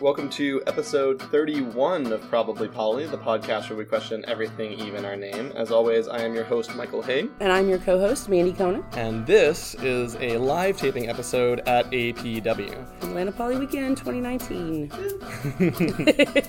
Welcome to episode 31 of Probably Polly, the podcast where we question everything, even our name. As always, I am your host, Michael Haig. And I'm your co host, Mandy Kona. And this is a live taping episode at APW. Atlanta Poly Weekend 2019.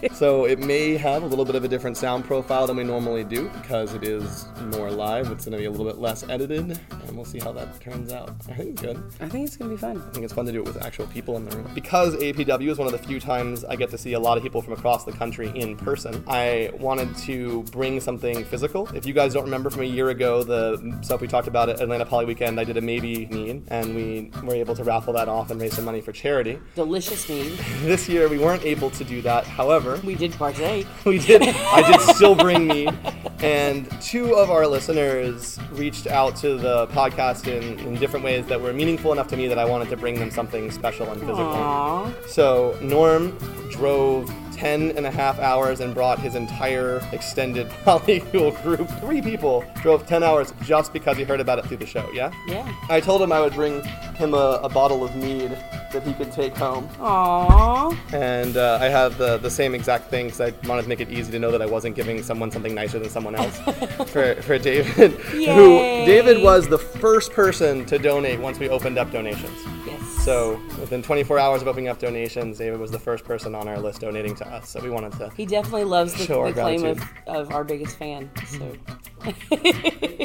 so it may have a little bit of a different sound profile than we normally do because it is more live. It's going to be a little bit less edited, and we'll see how that turns out. I think it's good. I think it's going to be fun. I think it's fun to do it with actual people in the room. Because APW is one of the few times I get to see a lot of people from across the country in person, I wanted to bring something physical. If you guys don't remember from a year ago, the stuff we talked about at Atlanta Poly Weekend, I did a maybe need, and we were able to raffle that off and raise some money for charity. Delicious mead. this year we weren't able to do that. However, we did partake. We did. I did still bring mead. And two of our listeners reached out to the podcast in, in different ways that were meaningful enough to me that I wanted to bring them something special and physical. Aww. So Norm drove 10 and a half hours and brought his entire extended polycool group, three people, drove 10 hours just because he heard about it through the show, yeah? Yeah. I told him I would bring him a, a bottle of mead that he could take home. Aww. And uh, I have the, the same exact thing because I wanted to make it easy to know that I wasn't giving someone something nicer than someone else for, for David, Yay. who David was the first person to donate once we opened up donations. Yes. So within 24 hours of opening up donations, David was the first person on our list donating to us. So we wanted to. He definitely loves the, the claim of, of our biggest fan. So. Mm-hmm.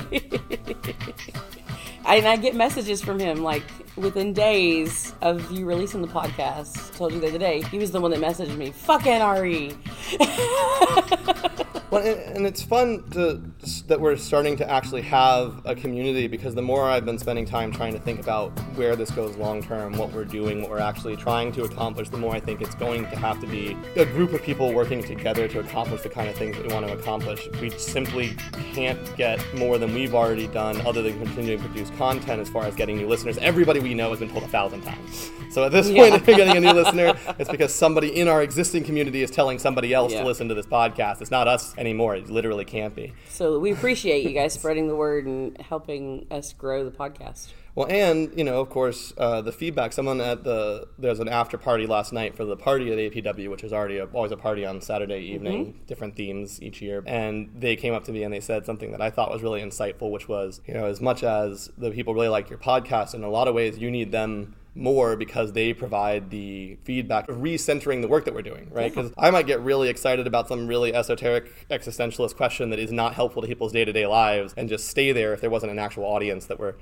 and I get messages from him like within days of you releasing the podcast. Told you the other day, he was the one that messaged me, fuck NRE. Well, and, and it's fun to, that we're starting to actually have a community because the more I've been spending time trying to think about where this goes long term, what we're doing, what we're actually trying to accomplish, the more I think it's going to have to be a group of people working together to accomplish the kind of things that we want to accomplish. We simply can't get more than we've already done other than continuing to produce content as far as getting new listeners. Everybody we know has been told a thousand times. So at this point, Yeah. if you're getting a new listener, it's because somebody in our existing community is telling somebody else Yeah. to listen to this podcast. It's not us anymore. It literally can't be. So we appreciate you guys spreading the word and helping us grow the podcast. Well, and you know, of course, uh, the feedback. Someone at the there's an after party last night for the party at APW, which is already a, always a party on Saturday evening, different themes each year. And they came up to me and they said something that I thought was really insightful, which was, you know, as much as the people really like your podcast, in a lot of ways, you need them more because they provide the feedback of recentering the work that we're doing, right? Because I might get really excited about some really esoteric existentialist question that is not helpful to people's day to day lives and just stay there if there wasn't an actual audience that we're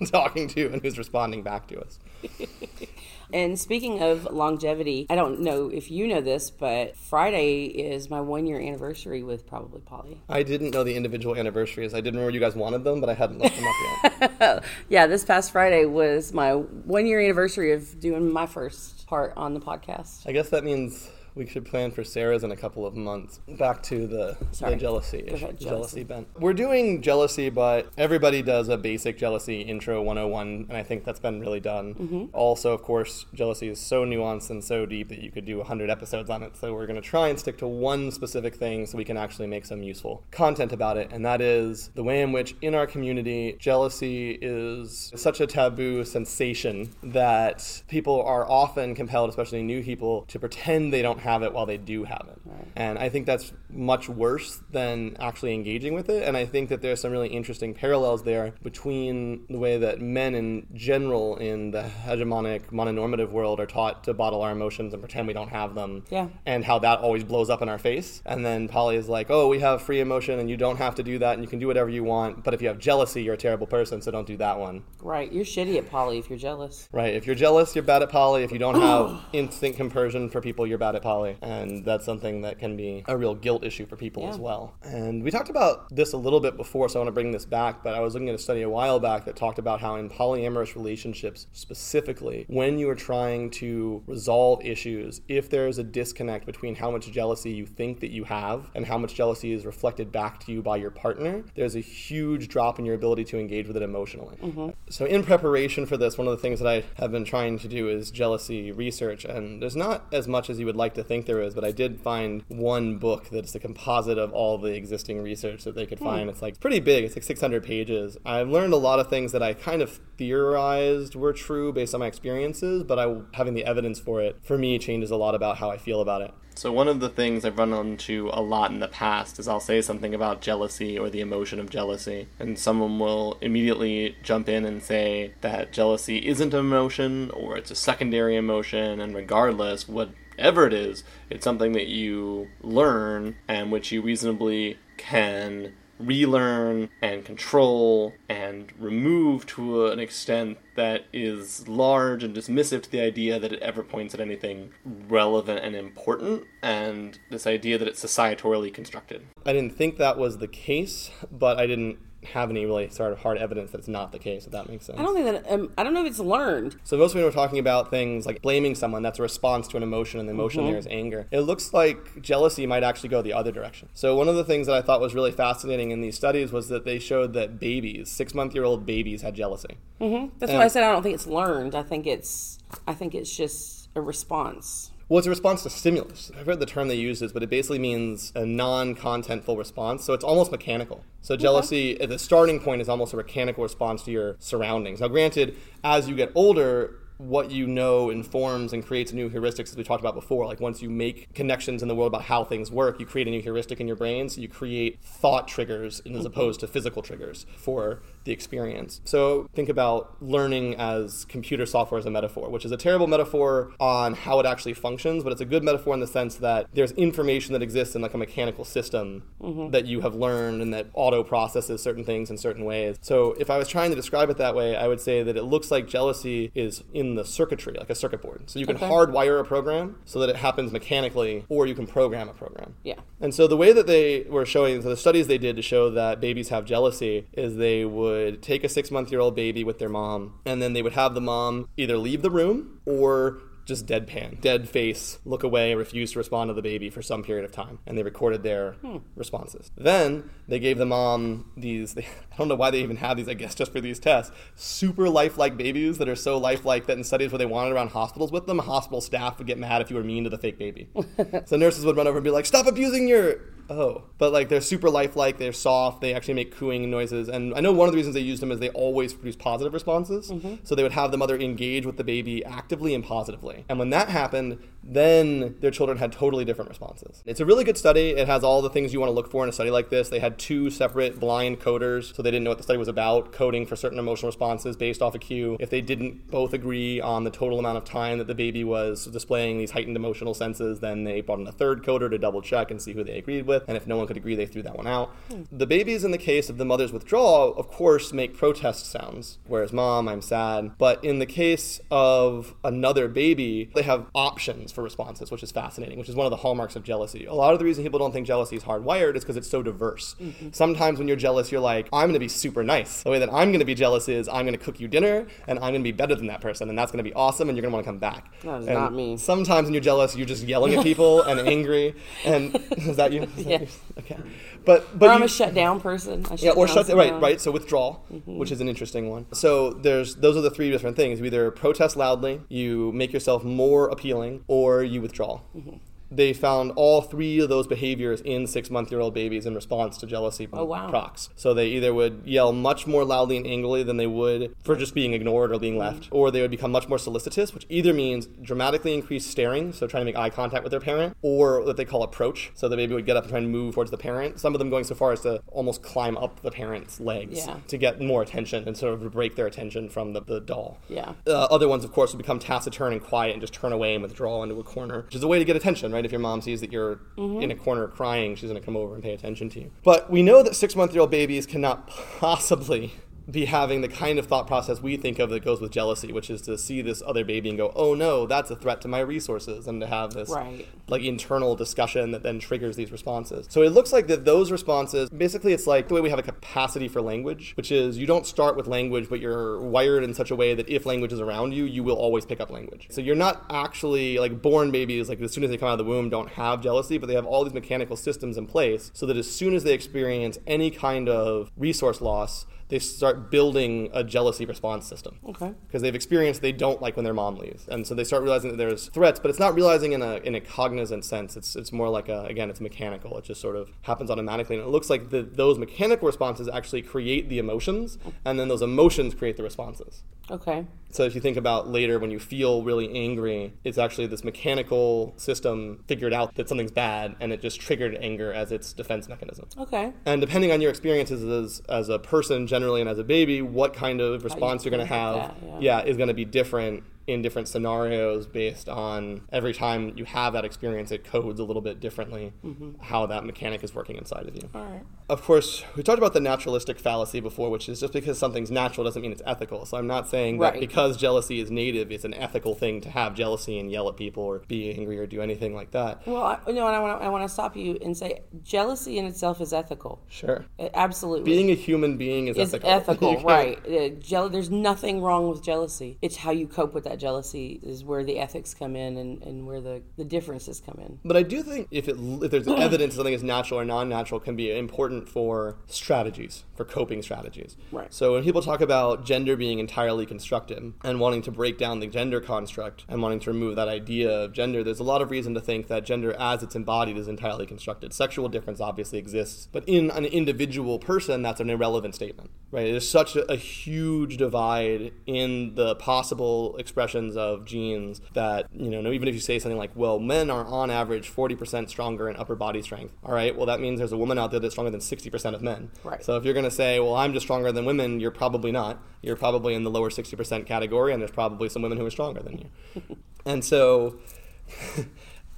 talking to and who's responding back to us. And speaking of longevity, I don't know if you know this, but Friday is my one year anniversary with Probably Polly. I didn't know the individual anniversaries. I didn't remember you guys wanted them, but I hadn't looked them up yet. yeah, this past Friday was my one year anniversary of doing my first part on the podcast. I guess that means we should plan for Sarah's in a couple of months. Back to the, the jealousy, ahead, jealousy jealousy. bent. We're doing jealousy, but everybody does a basic jealousy intro 101, and I think that's been really done. Mm-hmm. Also, of course, jealousy is so nuanced and so deep that you could do 100 episodes on it. So we're going to try and stick to one specific thing so we can actually make some useful content about it, and that is the way in which in our community jealousy is such a taboo sensation that people are often compelled, especially new people, to pretend they don't have it while they do have it. And I think that's much worse than actually engaging with it. And I think that there's some really interesting parallels there between the way that men in general in the hegemonic mononormative world are taught to bottle our emotions and pretend we don't have them. Yeah. And how that always blows up in our face. And then poly is like, oh, we have free emotion and you don't have to do that and you can do whatever you want. But if you have jealousy, you're a terrible person, so don't do that one. Right, you're shitty at poly if you're jealous. Right. If you're jealous, you're bad at poly. If you don't have instant compersion for people, you're bad at And that's something that can be a real guilt issue for people Yeah. as well. And we talked about this a little bit before, so I want to bring this back. But I was looking at a study a while back that talked about how in polyamorous relationships specifically, when you are trying to resolve issues, if there is a disconnect between how much jealousy you think that you have and how much jealousy is reflected back to you by your partner, there's a huge drop in your ability to engage with it emotionally. Mm-hmm. So, in preparation for this, one of the things that I have been trying to do is jealousy research. And there's not as much as you would like to think there is, but I did find one book that's a composite of all the existing research that they could hmm. find. It's like pretty big, it's like 600 pages. I've learned a lot of things that I kind of theorized were true based on my experiences, but I, having the evidence for it, for me, changes a lot about how I feel about it. So, one of the things I've run into a lot in the past is I'll say something about jealousy or the emotion of jealousy, and someone will immediately jump in and say that jealousy isn't an emotion or it's a secondary emotion, and regardless, whatever it is, it's something that you learn and which you reasonably can relearn and control and remove to an extent that is large and dismissive to the idea that it ever points at anything relevant and important, and this idea that it's societorily constructed. I didn't think that was the case, but I didn't have any really sort of hard evidence that it's not the case, if that makes sense. I don't think that um, I don't know if it's learned. So most people are talking about things like blaming someone. That's a response to an emotion, and the emotion there is anger. It looks like jealousy might actually go the other direction. So one of the things that I thought was really fascinating in these studies was that they showed that babies, six-month-year-old babies, had jealousy. That's why I said I don't think it's learned. I think it's I think it's just a response. Well, it's a response to stimulus. I've read the term they use is, but it basically means a non-contentful response. So it's almost mechanical. So jealousy, at the starting point, is almost a mechanical response to your surroundings. Now, granted, as you get older, what you know informs and creates new heuristics, as we talked about before. Like once you make connections in the world about how things work, you create a new heuristic in your brain. So you create thought triggers as mm-hmm. opposed to physical triggers for the experience. So think about learning as computer software as a metaphor, which is a terrible metaphor on how it actually functions, but it's a good metaphor in the sense that there's information that exists in like a mechanical system mm-hmm. that you have learned and that auto processes certain things in certain ways. So if I was trying to describe it that way, I would say that it looks like jealousy is in the circuitry, like a circuit board. So you can Okay. hardwire a program so that it happens mechanically, or you can program a program. Yeah. And so the way that they were showing, so the studies they did to show that babies have jealousy is they would take a six month year old baby with their mom, and then they would have the mom either leave the room or just deadpan, dead face, look away, refuse to respond to the baby for some period of time. And they recorded their hmm. responses. Then they gave the mom these, they, I don't know why they even have these, I guess, just for these tests, super lifelike babies that are so lifelike that in studies where they wanted around hospitals with them, hospital staff would get mad if you were mean to the fake baby. so nurses would run over and be like, stop abusing your Oh, but like they're super lifelike, they're soft, they actually make cooing noises. And I know one of the reasons they used them is they always produce positive responses. Mm-hmm. So they would have the mother engage with the baby actively and positively. And when that happened, then their children had totally different responses. It's a really good study. It has all the things you want to look for in a study like this. They had two separate blind coders, so they didn't know what the study was about, coding for certain emotional responses based off a cue. If they didn't both agree on the total amount of time that the baby was displaying these heightened emotional senses, then they brought in a third coder to double check and see who they agreed with. And if no one could agree, they threw that one out. The babies, in the case of the mother's withdrawal, of course, make protest sounds. Whereas, mom, I'm sad. But in the case of another baby, they have options for responses, which is fascinating, which is one of the hallmarks of jealousy. A lot of the reason people don't think jealousy is hardwired is because it's so diverse. Mm-hmm. Sometimes when you're jealous, you're like, I'm going to be super nice. The way that I'm going to be jealous is I'm going to cook you dinner and I'm going to be better than that person, and that's going to be awesome, and you're going to want to come back. That is And not me. Sometimes when you're jealous, you're just yelling at people and angry. And is that you? Yeah. Okay. But but Or I'm you- a shut down person. I yeah, or shut someone. right, right. So withdrawal, mm-hmm. which is an interesting one. So there's those are the three different things. You either protest loudly, you make yourself more appealing, or you withdraw. Mm-hmm. They found all three of those behaviors in six-month-year-old babies in response to jealousy from Oh, wow. procs. So they either would yell much more loudly and angrily than they would for just being ignored or being left, or they would become much more solicitous, which either means dramatically increased staring, so trying to make eye contact with their parent, or what they call approach. So the baby would get up and try and move towards the parent. Some of them going so far as to almost climb up the parent's legs Yeah. to get more attention and sort of break their attention from the, the doll. Yeah. Uh, other ones, of course, would become taciturn and quiet and just turn away and withdraw into a corner, which is a way to get attention, right? If your mom sees that you're mm-hmm. in a corner crying, she's going to come over and pay attention to you. But we know that six month year old babies cannot possibly be having the kind of thought process we think of that goes with jealousy, which is to see this other baby and go, oh no, that's a threat to my resources, and to have this Right. like internal discussion that then triggers these responses. So it looks like that those responses, basically, it's like the way we have a capacity for language, which is you don't start with language, but you're wired in such a way that if language is around you, you will always pick up language. So you're not actually like born babies, like as soon as they come out of the womb, don't have jealousy, but they have all these mechanical systems in place so that as soon as they experience any kind of resource loss, they start building a jealousy response system. Okay. Because they've experienced they don't like when their mom leaves, and so they start realizing that there's threats, but it's not realizing in a in a cognizant sense. It's it's more like a again, it's mechanical. It just sort of happens automatically, and it looks like the, those mechanical responses actually create the emotions, and then those emotions create the responses. Okay. So if you think about later when you feel really angry, it's actually this mechanical system figured out that something's bad and it just triggered anger as its defense mechanism. Okay. And depending on your experiences as, as a person generally and as a baby, what kind of response you are going to have, that, yeah. yeah, is going to be different in different scenarios based on every time you have that experience, it codes a little bit differently how that mechanic is working inside of you. All right. Of course, we talked about the naturalistic fallacy before, which is just because something's natural doesn't mean it's ethical. So I'm not saying that because jealousy is native, it's an ethical thing to have jealousy and yell at people or be angry or do anything like that. Well, I, no, and I want to I want to stop you and say jealousy in itself is ethical. Sure. It- absolutely. Being a human being is, is ethical. ethical, right? Uh, jeal- there's nothing wrong with jealousy. It's how you cope with that jealousy is where the ethics come in and, and where the, the differences come in. But I do think if it if there's evidence something is natural or non-natural can be important for strategies, for coping strategies. Right. So when people talk about gender being entirely constructed and wanting to break down the gender construct and wanting to remove that idea of gender, there's a lot of reason to think that gender as it's embodied is entirely constructed. Sexual difference obviously exists, but in an individual person that's an irrelevant statement. Right? There's such a, a huge divide in the possible expressions of genes that, you know, even if you say something like, well, men are on average 40% stronger in upper body strength. All right, well, that means there's a woman out there that's stronger than 60% of men. Right. So if you're going to say, well, I'm just stronger than women, you're probably not. You're probably in the lower 60% category, and there's probably some women who are stronger than you. and so.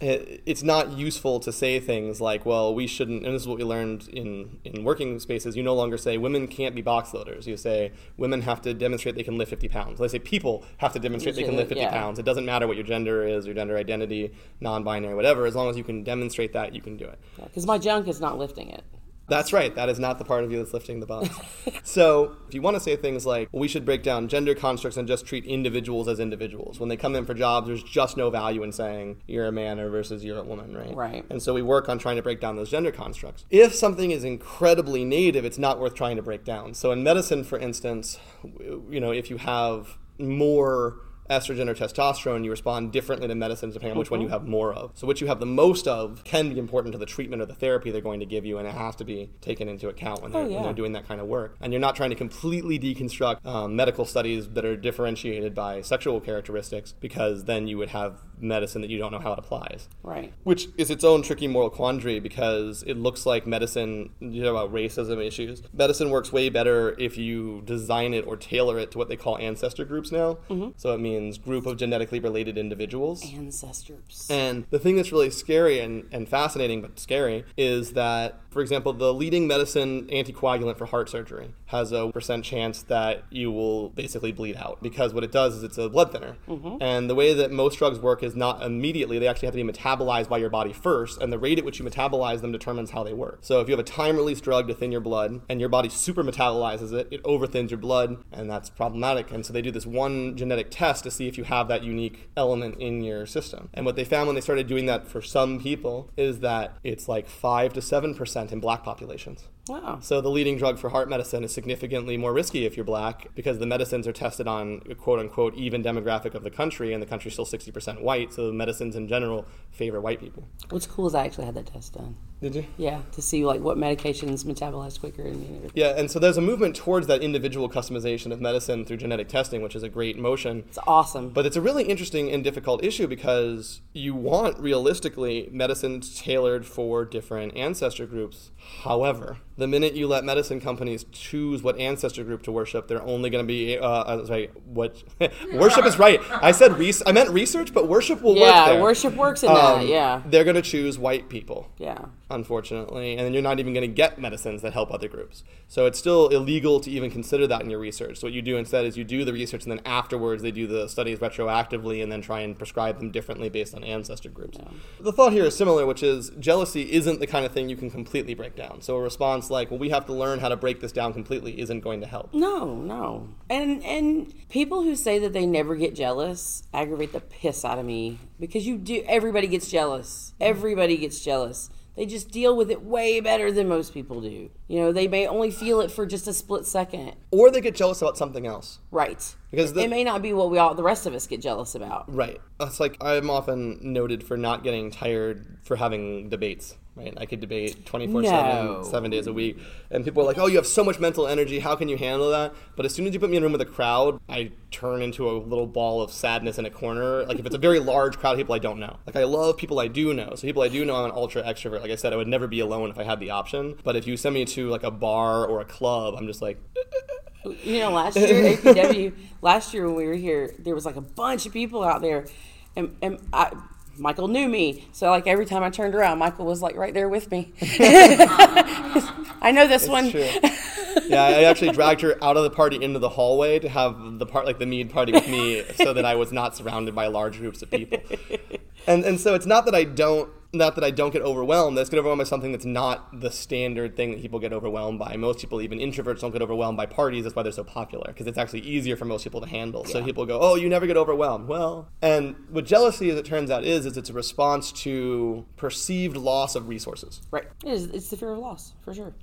It- It's not useful to say things like, "Well, we shouldn't." And this is what we learned in in working spaces. You no longer say women can't be box loaders. You say women have to demonstrate they can lift 50 pounds. They say people have to demonstrate they can lift 50 Yeah. pounds. It doesn't matter what your gender is, your gender identity, non-binary, whatever. As long as you can demonstrate that, you can do it. Because my junk is not lifting it. That's right. That is not the part of you that's lifting the box. so, if you want to say things like, well, we should break down gender constructs and just treat individuals as individuals. When they come in for jobs, there's just no value in saying you're a man or versus you're a woman, right? Right. And so we work on trying to break down those gender constructs. If something is incredibly native, it's not worth trying to break down. So, in medicine, for instance, you know, if you have more estrogen or testosterone, you respond differently to medicines depending on which one you have more of. So, what you have the most of can be important to the treatment or the therapy they're going to give you, and it has to be taken into account when they're, when yeah. they're doing that kind of work. And you're not trying to completely deconstruct um, medical studies that are differentiated by sexual characteristics, because then you would have medicine that you don't know how it applies Right. which is its own tricky moral quandary because it looks like medicine you know about racism issues medicine works way better if you design it or tailor it to what they call ancestor groups now mm-hmm. so it means group of genetically related individuals Ancestors. and the thing that's really scary and, and fascinating, but scary, is that, for example, the leading medicine anticoagulant for heart surgery has a percent chance that you will basically bleed out because what it does is it's a blood thinner. Mm-hmm. And the way that most drugs work is not immediately, they actually have to be metabolized by your body first, and the rate at which you metabolize them determines how they work. So if you have a time release drug to thin your blood and your body super metabolizes it, it overthins your blood, and that's problematic. And so they do this one genetic test to see if you have that unique element in your system. And what they found when they started doing that for some people is that it's like 5 to 7% in black populations. Wow. So the leading drug for heart medicine is significantly more risky if you're black because the medicines are tested on a quote unquote even demographic of the country and the country's still 60% white, so the medicines in general favor white people. What's cool is I actually had that test done. Did you? Yeah, to see like what medications metabolize quicker and everything. Yeah, and so there's a movement towards that individual customization of medicine through genetic testing, which is a great motion. It's awesome. But it's a really interesting and difficult issue because you want realistically medicines tailored for different ancestor groups. However, the minute you let medicine companies choose what ancestor group to worship, they're only going to be. Uh, uh, sorry, what worship is right. I said res- I meant research, but worship will work. yeah, worship works in Um, that. Yeah. they're going to choose white people Yeah. Unfortunately, and then you're not even going to get medicines that help other groups. So it's still illegal to even consider that in your research. So what you do instead is you do the research, and then afterwards they do the studies retroactively, and then try and prescribe them differently based on ancestor groups. The thought here is similar, which is jealousy isn't the kind of thing you can completely break down. So a response like, "Well, we have to learn how to break this down completely," isn't going to help. No, no. And and people who say that they never get jealous aggravate the piss out of me because you do everybody gets jealous. Mm-hmm. Everybody gets jealous. They just deal with it way better than most people do. You know, they may only feel it for just a split second. Or they get jealous about something else. Right. Because the- it may not be what we all the rest of us get jealous about. Right. It's like I'm often noted for not getting tired for having debates. Right. I could debate 24 No. 7, seven days a week. And people are like, oh, you have so much mental energy. How can you handle that? But as soon as you put me in a room with a crowd, I turn into a little ball of sadness in a corner. Like if it's a very large crowd of people I don't know. Like I love people I do know. So people I do know, I'm an ultra extrovert. Like I said, I would never be alone if I had the option. But if you send me to like a bar or a club, I'm just like, You know, last year APW, last year when we were here, there was like a bunch of people out there, and and I, Michael knew me, so like every time I turned around, Michael was like right there with me. I know this one. Yeah, I actually dragged her out of the party into the hallway to have the part like the mead party with me, so that I was not surrounded by large groups of people. And and so it's not that I don't not that I don't get overwhelmed. That's get overwhelmed by something that's not the standard thing that people get overwhelmed by. Most people, even introverts, don't get overwhelmed by parties. That's why they're so popular because it's actually easier for most people to handle. So people go, "Oh, you never get overwhelmed." Well, and what jealousy, as it turns out, is is it's a response to perceived loss of resources. Right. It is, it's the fear of loss for sure.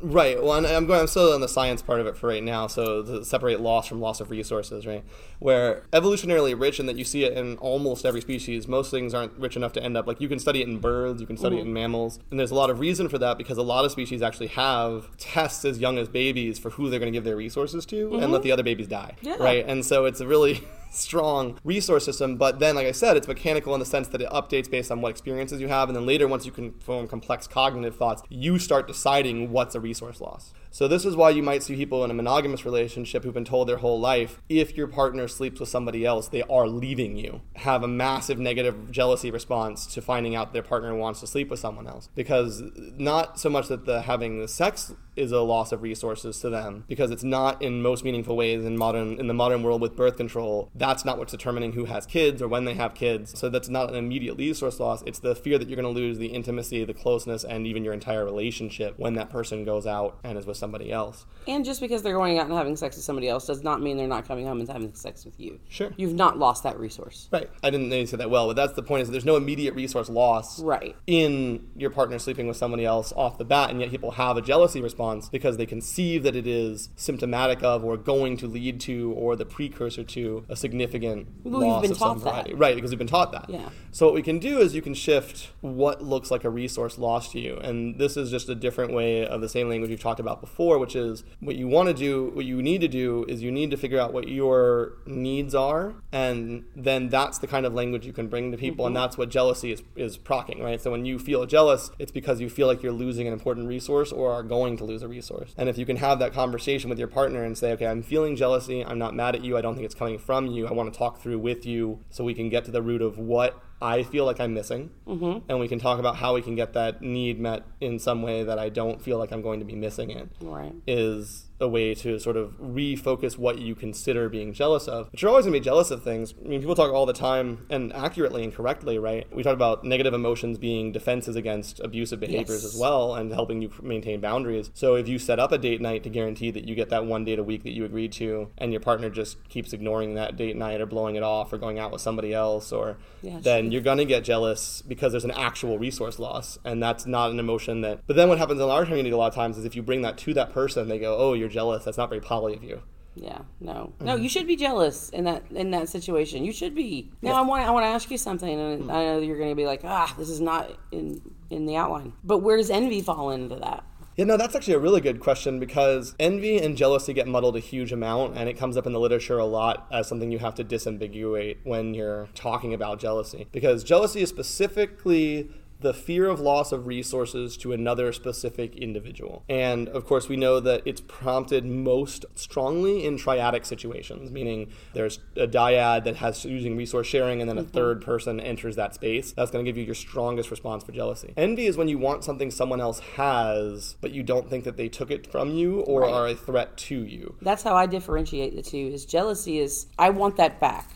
Right. Well, I'm going. I'm still on the science part of it for right now. So to separate loss from loss of resources, right? Where evolutionarily rich, and that you see it in almost every species. Most things aren't rich enough to end up like you can study it in birds, you can study it in mm-hmm. mammals, and there's a lot of reason for that because a lot of species actually have tests as young as babies for who they're going to give their resources to, and let mm-hmm. the other babies die. Yeah. Right. And so it's a really strong resource system. But then, like I said, it's mechanical in the sense that it updates based on what experiences you have. And then later, once you can form complex cognitive thoughts, you start deciding what's a resource loss. So this is why you might see people in a monogamous relationship who've been told their whole life, if your partner sleeps with somebody else, they are leaving you, have a massive negative jealousy response to finding out their partner wants to sleep with someone else. Because not so much that the having the sex is a loss of resources to them, because it's not in most meaningful ways in modern in the modern world with birth control. That's not what's determining who has kids or when they have kids. So that's not an immediate resource loss. It's the fear that you're going to lose the intimacy, the closeness, and even your entire relationship when that person goes out and is with somebody else. And just because they're going out and having sex with somebody else does not mean they're not coming home and having sex with you. Sure. You've not lost that resource. Right. I didn't know you said that well, but that's the point is that there's no immediate resource loss Right. in your partner sleeping with somebody else off the bat, and yet people have a jealousy response because they conceive that it is symptomatic of or going to lead to or the precursor to a significant Well, loss been of some taught that. variety. Right, because we've been taught that. Yeah. So what we can do is you can shift what looks like a resource lost to you, and this is just a different way of the same language we've talked about before, which is what you want to do, what you need to do is you need to figure out what your needs are, and then that's the kind of language you can bring to people, and mm-hmm. that's what jealousy is is procking, right? So when you feel jealous, it's because you feel like you're losing an important resource or are going to lose a resource, and if you can have that conversation with your partner and say, okay, I'm feeling jealousy, I'm not mad at you, I don't think it's coming from you, I want to talk through with you so we can get to the root of what I feel like I'm missing, mm-hmm. and we can talk about how we can get that need met in some way that I don't feel like I'm going to be missing it. Right. Is a way to sort of refocus what you consider being jealous of. But you're always going to be jealous of things. I mean, people talk all the time and accurately and correctly, right? We talk about negative emotions being defenses against abusive behaviors Yes. as well and helping you maintain boundaries. So if you set up a date night to guarantee that you get that one date a week that you agreed to and your partner just keeps ignoring that date night or blowing it off or going out with somebody else or Yeah, then you're going to get jealous because there's an actual resource loss and that's not an emotion that but then what happens in our community a lot of times is if you bring that to that person they go oh you're jealous that's not very poly of you Yeah, no, no. You should be jealous in that in that situation. You should be. Now, I want I want to ask you something, and I know that you're going to be like, ah, this is not in in the outline. But where does envy fall into that? Yeah, no, that's actually a really good question because envy and jealousy get muddled a huge amount, and it comes up in the literature a lot as something you have to disambiguate when you're talking about jealousy. Because jealousy is specifically the fear of loss of resources to another specific individual. And of course, we know that it's prompted most strongly in triadic situations, meaning there's a dyad that has using resource sharing, and then a mm-hmm. third person enters that space. That's going to give you your strongest response for jealousy. Envy is when you want something someone else has, but you don't think that they took it from you or Right. are a threat to you. That's how I differentiate the two. Is jealousy is I want that back.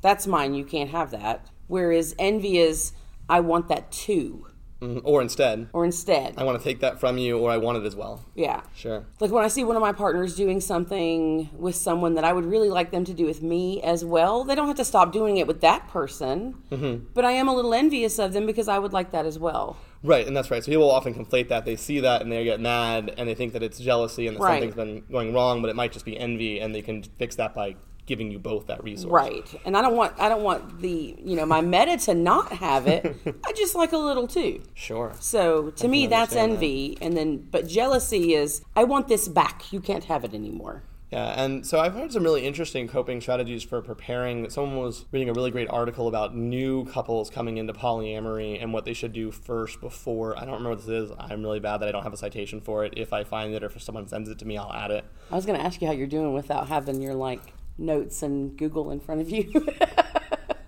That's mine. You can't have that. Whereas envy is I want that too. Mhm. Or instead, or instead. I want to take that from you, or I want it as well. yeah. Sure. Like when I see one of my partners doing something with someone that I would really like them to do with me as well, they don't have to stop doing it with that person. Mm-hmm. But I am a little envious of them because I would like that as well. Right, and that's right. So people often conflate that. They see that and they get mad and they think that it's jealousy and that Right. something's been going wrong, but it might just be envy, and they can fix that by giving you both that resource. Right. And I don't want I don't want the you know my meta to not have it. I just like a little too. Sure. So to me that's understand that. envy and then but jealousy is I want this back. You can't have it anymore. Yeah, and so I've heard some really interesting coping strategies for preparing. Someone was reading a really great article about new couples coming into polyamory and what they should do first before. I don't remember what this is. I'm really bad that I don't have a citation for it. If I find it or if someone sends it to me, I'll add it. I was going to ask you how you're doing without having your like notes and Google in front of you.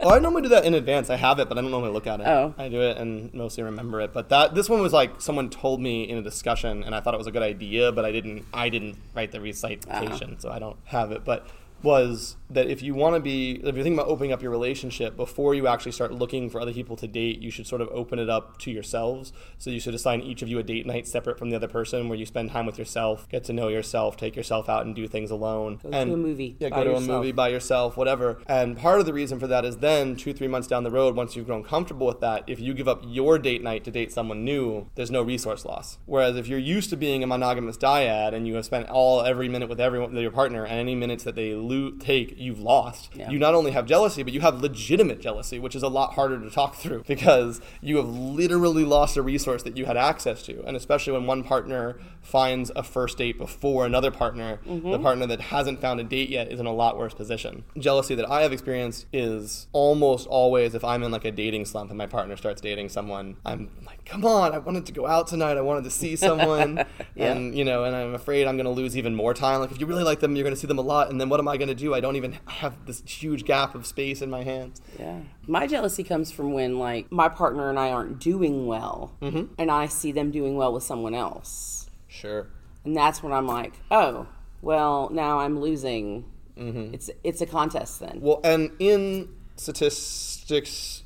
Well, I normally do that in advance. I have it, but I don't normally look at it. Oh. I do it and mostly remember it. But that this one was like someone told me in a discussion, and I thought it was a good idea, but I didn't. I didn't write the recitation, ah. so I don't have it. But was that if you want to be, if you're thinking about opening up your relationship before you actually start looking for other people to date, you should sort of open it up to yourselves. So you should assign each of you a date night separate from the other person, where you spend time with yourself, get to know yourself, take yourself out and do things alone. Go and to a movie. Yeah, by go to yourself. a movie by yourself, whatever. And part of the reason for that is then two, three months down the road, once you've grown comfortable with that, if you give up your date night to date someone new, there's no resource loss. Whereas if you're used to being a monogamous dyad and you have spent all every minute with everyone, your partner, and any minutes that they lo- take, you've lost. Yeah. You not only have jealousy, but you have legitimate jealousy, which is a lot harder to talk through because you have literally lost a resource that you had access to. And especially when one partner finds a first date before another partner, the mm-hmm. partner that hasn't found a date yet is in a lot worse position. Jealousy that I have experienced is almost always if I'm in like a dating slump and my partner starts dating someone, I'm like, come on, I wanted to go out tonight, I wanted to see someone. Yeah. And you know, and I'm afraid I'm going to lose even more time. Like if you really like them, you're going to see them a lot, and then what am I going to do? I don't even have this huge gap of space in my hands. Yeah. My jealousy comes from when like my partner and I aren't doing well Mm-hmm. and I see them doing well with someone else. Sure. And that's when I'm like, "Oh, well, now I'm losing." Mm-hmm. It's it's a contest then. Well, and in statistics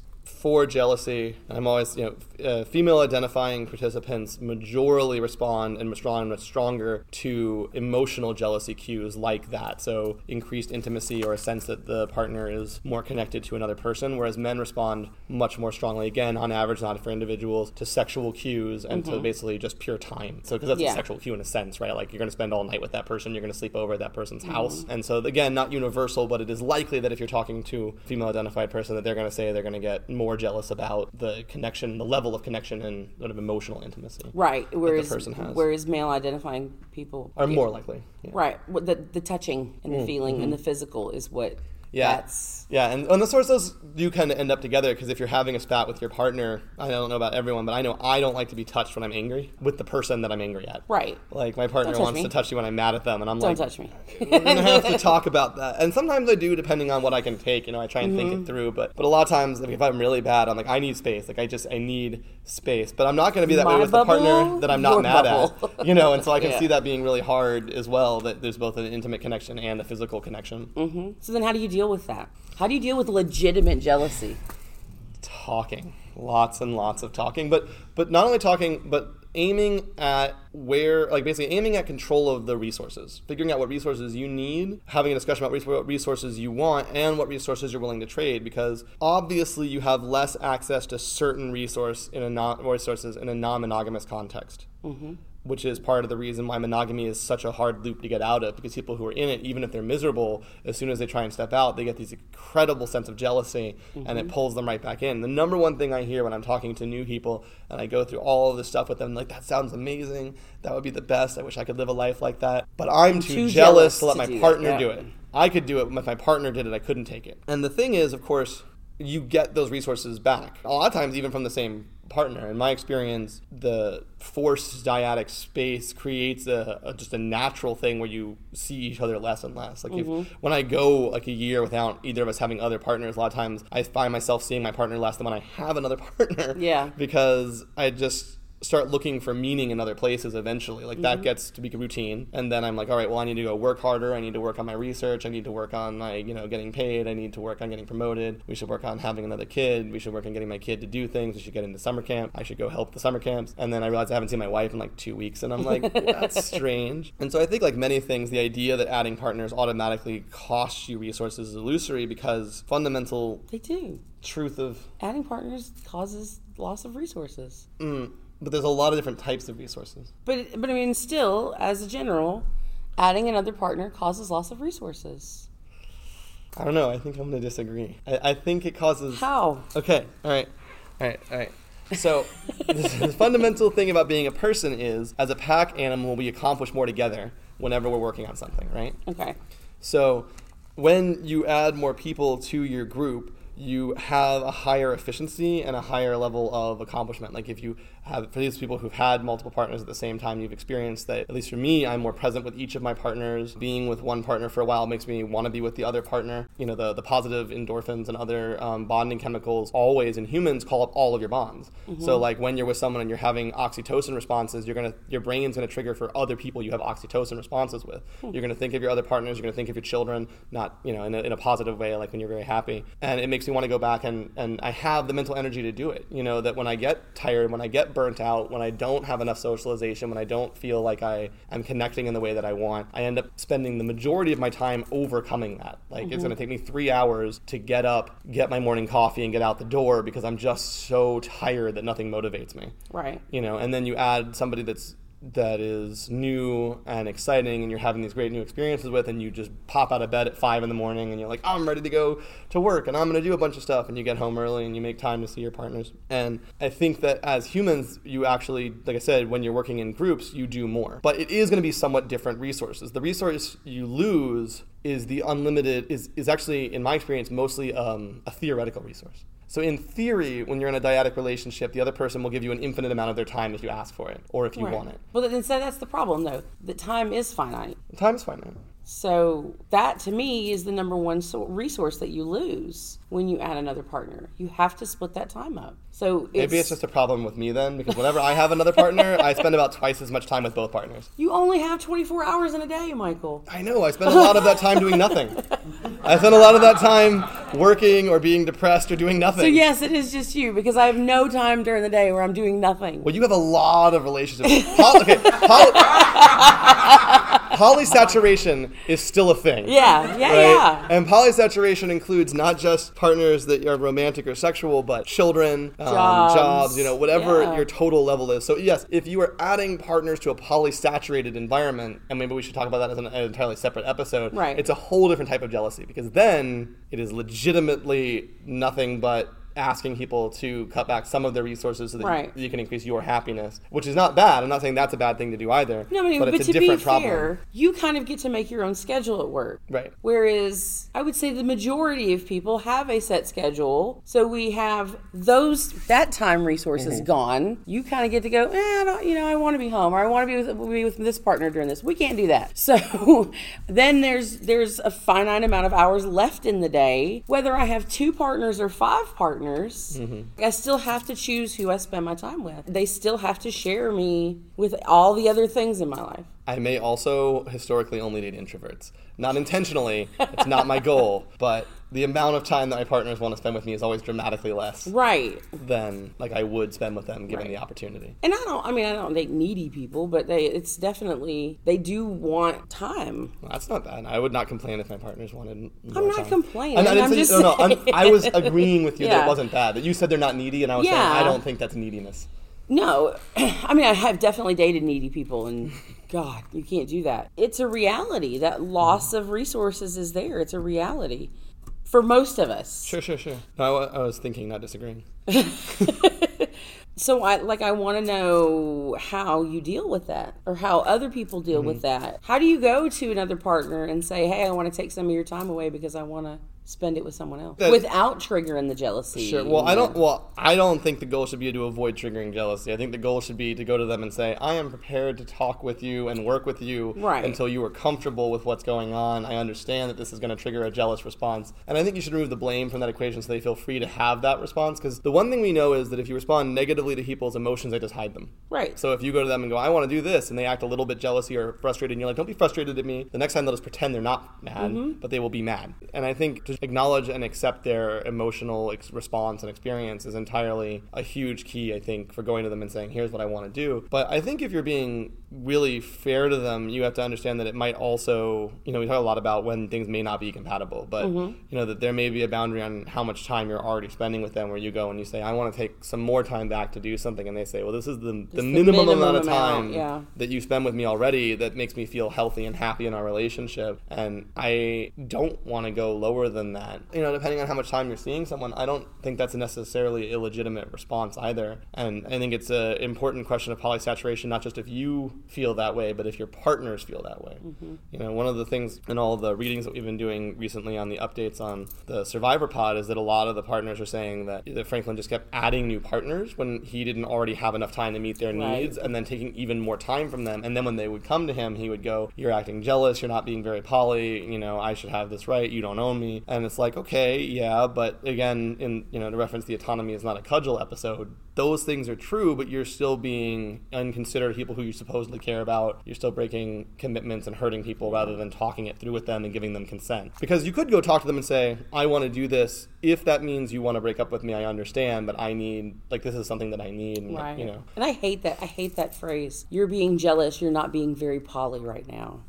for jealousy, I'm always, you know, uh, female identifying participants majorly respond and respond much stronger to emotional jealousy cues like that. So, increased intimacy or a sense that the partner is more connected to another person, whereas men respond much more strongly, again, on average, not for individuals, to sexual cues and to basically just pure time. So, because that's Yeah. a sexual cue in a sense, right? Like, you're going to spend all night with that person, you're going to sleep over at that person's house. And so, again, not universal, but it is likely that if you're talking to a female identified person, that they're going to say they're going to get more jealous about the connection, the level of connection and sort of emotional intimacy. Right. Whereas person has. whereas male identifying people Are more likely. Yeah. Right. The the touching and the feeling and the physical is what Mm, mm-hmm. Yeah. that's Yeah, and, and the source those do kind of end up together because if you're having a spat with your partner, I don't know about everyone, but I know I don't like to be touched when I'm angry with the person that I'm angry at. right. Like my partner wants me. to touch you when I'm mad at them, and I'm like Don't touch me. we're gonna have to talk about that. And sometimes I do, depending on what I can take. You know, I try and Mm-hmm. think it through. But but a lot of times, like, if I'm really bad, I'm like, I need space. Like I just I need space. But I'm not gonna be that way My with the partner that I'm not mad bubble. at. You know, and so I can Yeah. see that being really hard as well. That there's both an intimate connection and a physical connection. hmm So then, how do you deal with that? How do you deal with legitimate jealousy? talking lots and lots of talking but but not only talking but aiming at where like basically aiming at control of the resources figuring out what resources you need having a discussion about what resources you want and what resources you're willing to trade because obviously you have less access to certain resource in a non resources in a non-monogamous context mm-hmm. Which is part of the reason why monogamy is such a hard loop to get out of because people who are in it even if they're miserable as soon as they try and step out they get this incredible sense of jealousy and it mm-hmm. pulls them right back in. The number one thing i hear when i'm talking to new people and i go through all of this stuff with them like that sounds amazing. That would be the best. I wish i could live a life like that. But i'm too, too jealous, jealous to let my that, partner do it. I could do it but if my partner did it. I couldn't take it. And the thing is of course you get those resources back. A lot of times, even from the same partner. In my experience, the forced dyadic space creates a, a just a natural thing where you see each other less and less. Like if, mm-hmm. when I go like a year without either of us having other partners, a lot of times I find myself seeing my partner less than when I have another partner. Yeah. Because I just start looking for meaning in other places eventually. Like that gets to be routine, and then I'm like, all right, well, I need to go work harder. I need to work on my research. I need to work on my, you know, getting paid. I need to work on getting promoted. We should work on having another kid. We should work on getting my kid to do things. We should get into summer camp. I should go help the summer camps. And then I realized I haven't seen my wife in like two weeks, and I'm like, that's strange. And so I think like many things, the idea that adding partners automatically costs you resources is illusory because fundamental They do. truth of Adding partners causes loss of resources. mm, but there's a lot of different types of resources. But but I mean, still, as a general, adding another partner causes loss of resources. I don't know. I think I'm going to disagree. I, I think it causes. How? Okay. All right. All right. All right. So, the fundamental thing about being a person is, as a pack animal, we accomplish more together whenever we're working on something, right? Okay. So, when you add more people to your group, you have a higher efficiency and a higher level of accomplishment. Like if you have, for these people who've had multiple partners at the same time, you've experienced that, at least for me, I'm more present with each of my partners. Being with one partner for a while makes me want to be with the other partner. You know, the, the positive endorphins and other um, bonding chemicals always in humans call up all of your bonds. So like when you're with someone and you're having oxytocin responses, you're gonna, your brain's gonna trigger for other people you have oxytocin responses with. You're gonna think of your other partners, you're gonna think of your children, not, you know, in a, in a positive way, like when you're very happy. And it makes me want to go back and, and I have the mental energy to do it. You know, that when I get tired, when I get burnt out, when I don't have enough socialization, when I don't feel like I am connecting in the way that I want, I end up spending the majority of my time overcoming that. Like it's mm-hmm. gonna take me three hours to get up, get my morning coffee, and get out the door because I'm just so tired that nothing motivates me Right. you know and then you add somebody that's that is new and exciting and you're having these great new experiences with and you just pop out of bed at five in the morning and you're like i'm ready to go to work and i'm going to do a bunch of stuff and you get home early and you make time to see your partners. And i think that as humans you actually like i said when you're working in groups you do more. But it is going to be somewhat different resources. The resource you lose is the unlimited is, is actually in my experience mostly um, a theoretical resource so in theory, when you're in a dyadic relationship, the other person will give you an infinite amount of their time if you ask for it or if you Right. want it. Well, then so that's the problem, though. The time is finite. Time is finite. So that to me is the number one so- resource that you lose when you add another partner. You have to split that time up. So Maybe it's just a problem with me then, because whenever I have another partner, I spend about twice as much time with both partners. you only have 24 hours in a day, Michael. I know, I spend a lot of that time doing nothing. I spend a lot of that time working or being depressed or doing nothing. So yes, it is just you because I have no time during the day where I'm doing nothing. Well, you have a lot of relationships. Poly- okay, poly- polysaturation is still a thing. Yeah, yeah, right? yeah. And polysaturation includes not just partners that are romantic or sexual, but children, um, Jobs. jobs, you know, whatever Yeah. your total level is. So yes, if you are adding partners to a polysaturated environment, and maybe we should talk about that as an, an entirely separate episode. Right. It's a whole different type of jealousy because then it is legitimately nothing but asking people to cut back some of their resources so that Right. you can increase your happiness, which is not bad. I'm not saying that's a bad thing to do either. No, I mean, but but, it's a different be problem. you kind of get to make your own schedule at work. Right. Whereas I would say the majority of people have a set schedule, so we have those that time resources Mm-hmm. gone. You kind of get to go, eh, I don't, you know, I want to be home or I want to be with, be with this partner during this. We can't do that. So then there's there's a finite amount of hours left in the day. Whether I have two partners or five partners, Mm-hmm. I still have to choose who I spend my time with. They still have to share me with all the other things in my life. I may also historically only date introverts. Not intentionally, it's not my goal, but the amount of time that my partners want to spend with me is always dramatically less Right. than like I would spend with them given Right. the opportunity. And I don't. I mean, I don't date needy people, but they. It's definitely they do want time. Well, that's not bad. I would not complain if my partners wanted more I'm not time. complaining, And I I'm say- just no, no, I'm- I was agreeing with you that it wasn't bad. That you said they're not needy, and I was saying I don't think that's neediness. No, I mean, I have definitely dated needy people, and God, you can't do that. It's a reality. That loss of resources is there. It's a reality for most of us. Sure, sure, sure. No, I, I was thinking, not disagreeing. So I like I want to know how you deal with that or how other people deal with Mm-hmm. that. How do you go to another partner and say, "Hey, I want to take some of your time away because I want to spend it with someone else That- without triggering the jealousy. Sure. Well, I don't. Well, I don't think the goal should be to avoid triggering jealousy. I think the goal should be to go to them and say, "I am prepared to talk with you and work with you Right. until you are comfortable with what's going on. I understand that this is going to trigger a jealous response, and I think you should remove the blame from that equation so they feel free to have that response. Because the one thing we know is that if you respond negatively to people's emotions, they just hide them. Right. So if you go to them and go, "I want to do this," and they act a little bit jealousy or frustrated, and you're like, "Don't be frustrated at me." The next time they'll just pretend they're not mad, Mm-hmm. but they will be mad. And I think to acknowledge and accept their emotional ex- response and experience is entirely a huge key. I think for going to them and saying, "Here's what I want to do." But I think if you're being really fair to them, you have to understand that it might also, you know, we talk a lot about when things may not be compatible, but Mm-hmm. you know that there may be a boundary on how much time you're already spending with them. Where you go and you say, "I want to take some more time back to do something," and they say, "Well, this is the, the the minimum, minimum amount of amount, time yeah. that you spend with me already that makes me feel healthy and happy in our relationship and i don't want to go lower than that you know depending on how much time you're seeing someone i don't think that's necessarily a necessarily illegitimate response either and i think it's an important question of polysaturation not just if you feel that way but if your partners feel that way mm-hmm. you know one of the things in all the readings that we've been doing recently on the updates on the survivor pod is that a lot of the partners are saying that, that franklin just kept adding new partners when he didn't already have enough time to meet their Right. needs and then taking even more time from them. And then when they would come to him, he would go, You're acting jealous. You're not being very poly. You know, I should have this right. You don't own me. And it's like, okay, yeah. But again, in, you know, to reference the autonomy is not a cudgel episode, those things are true, but you're still being unconsiderate people who you supposedly care about. You're still breaking commitments and hurting people rather than talking it through with them and giving them consent. Because you could go talk to them and say, I want to do this. If that means you want to break up with me, I understand, but I need, like, this is something that I need. And, Right. You know, And I hate that. I hate that phrase. You're being jealous. You're not being very poly right now.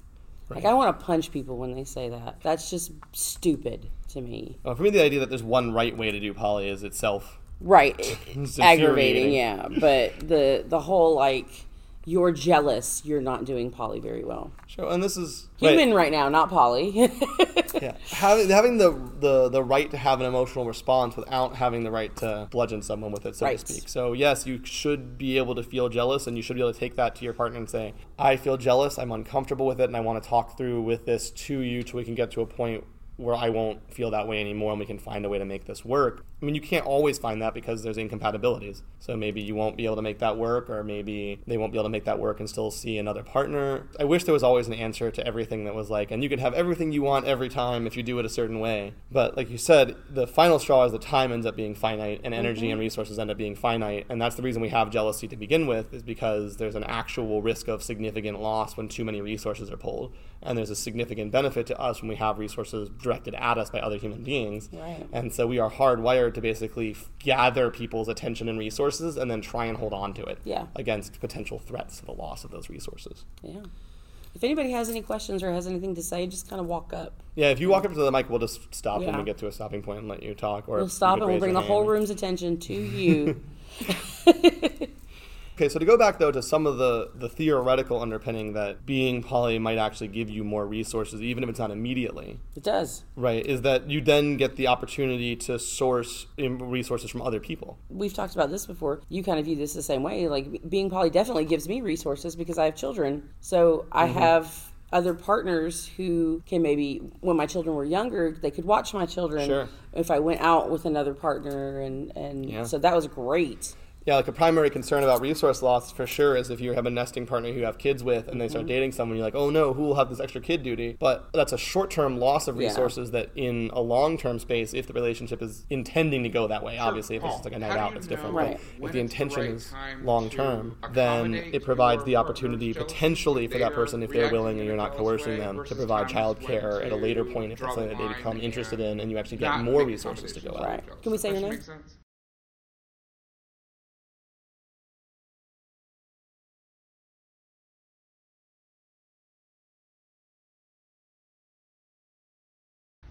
Like I want to punch people when they say that. That's just stupid to me. Well, for me, the idea that there's one right way to do poly is itself. Right. It's Aggravating, yeah. But the the whole like you're jealous, you're not doing poly very well. Sure, and this is Human right, right now, not poly. yeah, having having the, the the right to have an emotional response without having the right to bludgeon someone with it, so Right. to speak. So yes, you should be able to feel jealous, and you should be able to take that to your partner and say, "I feel jealous. I'm uncomfortable with it, and I want to talk through with this to you, so we can get to a point." Where I won't feel that way anymore, and we can find a way to make this work. I mean, you can't always find that because there's incompatibilities. So maybe you won't be able to make that work, or maybe they won't be able to make that work and still see another partner. I wish there was always an answer to everything that was like, and you can have everything you want every time if you do it a certain way. But like you said, the final straw is that time ends up being finite, and energy and mm-hmm. resources end up being finite, and that's the reason we have jealousy to begin with, is because there's an actual risk of significant loss when too many resources are pulled, and there's a significant benefit to us when we have resources directed at us by other human beings. Right. And so we are hardwired to basically f- gather people's attention and resources and then try and hold on to it Yeah. against potential threats to the loss of those resources. yeah. If anybody has any questions or has anything to say, just kind of walk up. Yeah, if you walk up to the mic, we'll just stop when we get to a stopping point and let you talk. Or We'll stop and we'll bring the whole room's attention to you. Okay, so to go back though to some of the the theoretical underpinning that being poly might actually give you more resources, even if it's not immediately. it does. Right, is that you then get the opportunity to source resources from other people. We've talked about this before. You kind of view this the same way. Like being poly definitely gives me resources because I have children. So I Mm-hmm. have other partners who can maybe, when my children were younger, they could watch my children. Sure. If I went out with another partner, and and Yeah. so that was great. Yeah, like a primary concern about resource loss for sure is if you have a nesting partner who you have kids with and they Mm-hmm. start dating someone, you're like, oh no, who will have this extra kid duty? But that's a short term loss of Yeah. resources that in a long term space, if the relationship is intending to go that way, obviously if it's Paul, just like a night out, it's different. Right. But if the it's the intention right is long term, then it provides the opportunity potentially for that person, if they're they're willing and you're not coercing them, to provide times child care at a later point if draw it's something that they become interested in and you actually get more resources to go accommodations out. Right. Can we say your Does that name?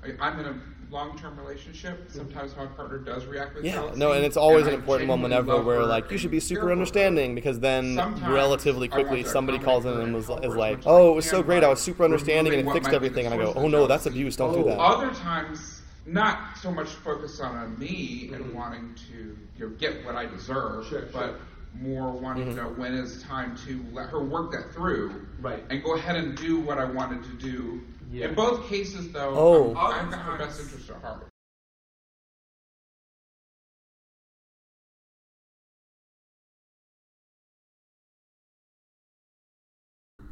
I- I'm in a long-term relationship. Sometimes my partner does react with Yeah, jealousy, no, and it's always an important one whenever we're like, you should be super understanding, because then Sometimes relatively quickly somebody calls in and was, is like, oh, it was so great, I was super understanding and it fixed what might be everything, and I go, oh no, that's abuse, don't do that. Other times, not so much focus on, on me and Mm-hmm. wanting to you know, get what I deserve, Sure, but sure. more wanting to know when is time to let her work that through Mm-hmm. Right. and go ahead and do what I wanted to do In both cases, though, Oh. I'm, I've got her best interest at heart.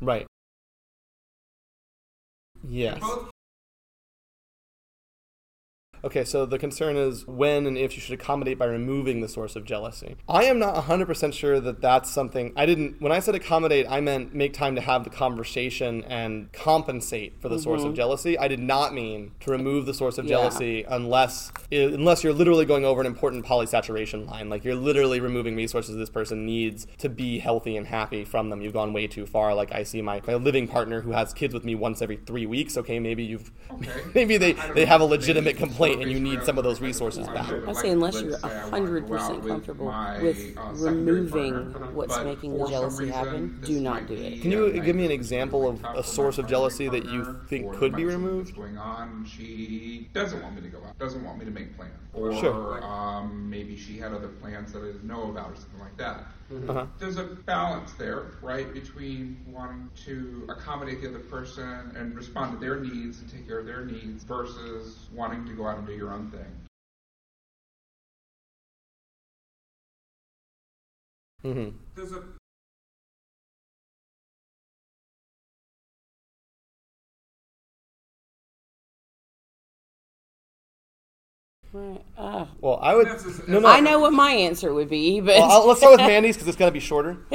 Right. Yes. Okay, so the concern is when and if you should accommodate by removing the source of jealousy. I am not 100% sure that that's something I didn't when I said accommodate, I meant make time to have the conversation and compensate for the source of jealousy. I did not mean to remove the source of Yeah. jealousy unless unless you're literally going over an important polysaturation line. Like you're literally removing resources this person needs to be healthy and happy from them. You've gone way too far. Like I see my, my living partner who has kids with me once every three weeks. Okay, maybe you've Okay. maybe they, they have a legitimate it's complaint and you need some of those resources back. like, I say unless you're say I wanna hundred go out percent with comfortable with removing what's making the jealousy happen, do not do it. Can you give me an example of a source of jealousy that you think could be be removed? that's going on. She doesn't want me to go out. Doesn't want me to make plans. Or Sure. um, maybe she had other plans that I didn't know about, or something like that. Uh-huh. There's a balance there, right, between wanting to accommodate the other person and respond to their needs and take care of their needs versus wanting to go out and do your own thing. Mm-hmm. There's a Right. Uh, Well, I would. That's just- No, no. I know what my answer would be, but Well, I'll, let's start with Mandy's because it's going to be shorter.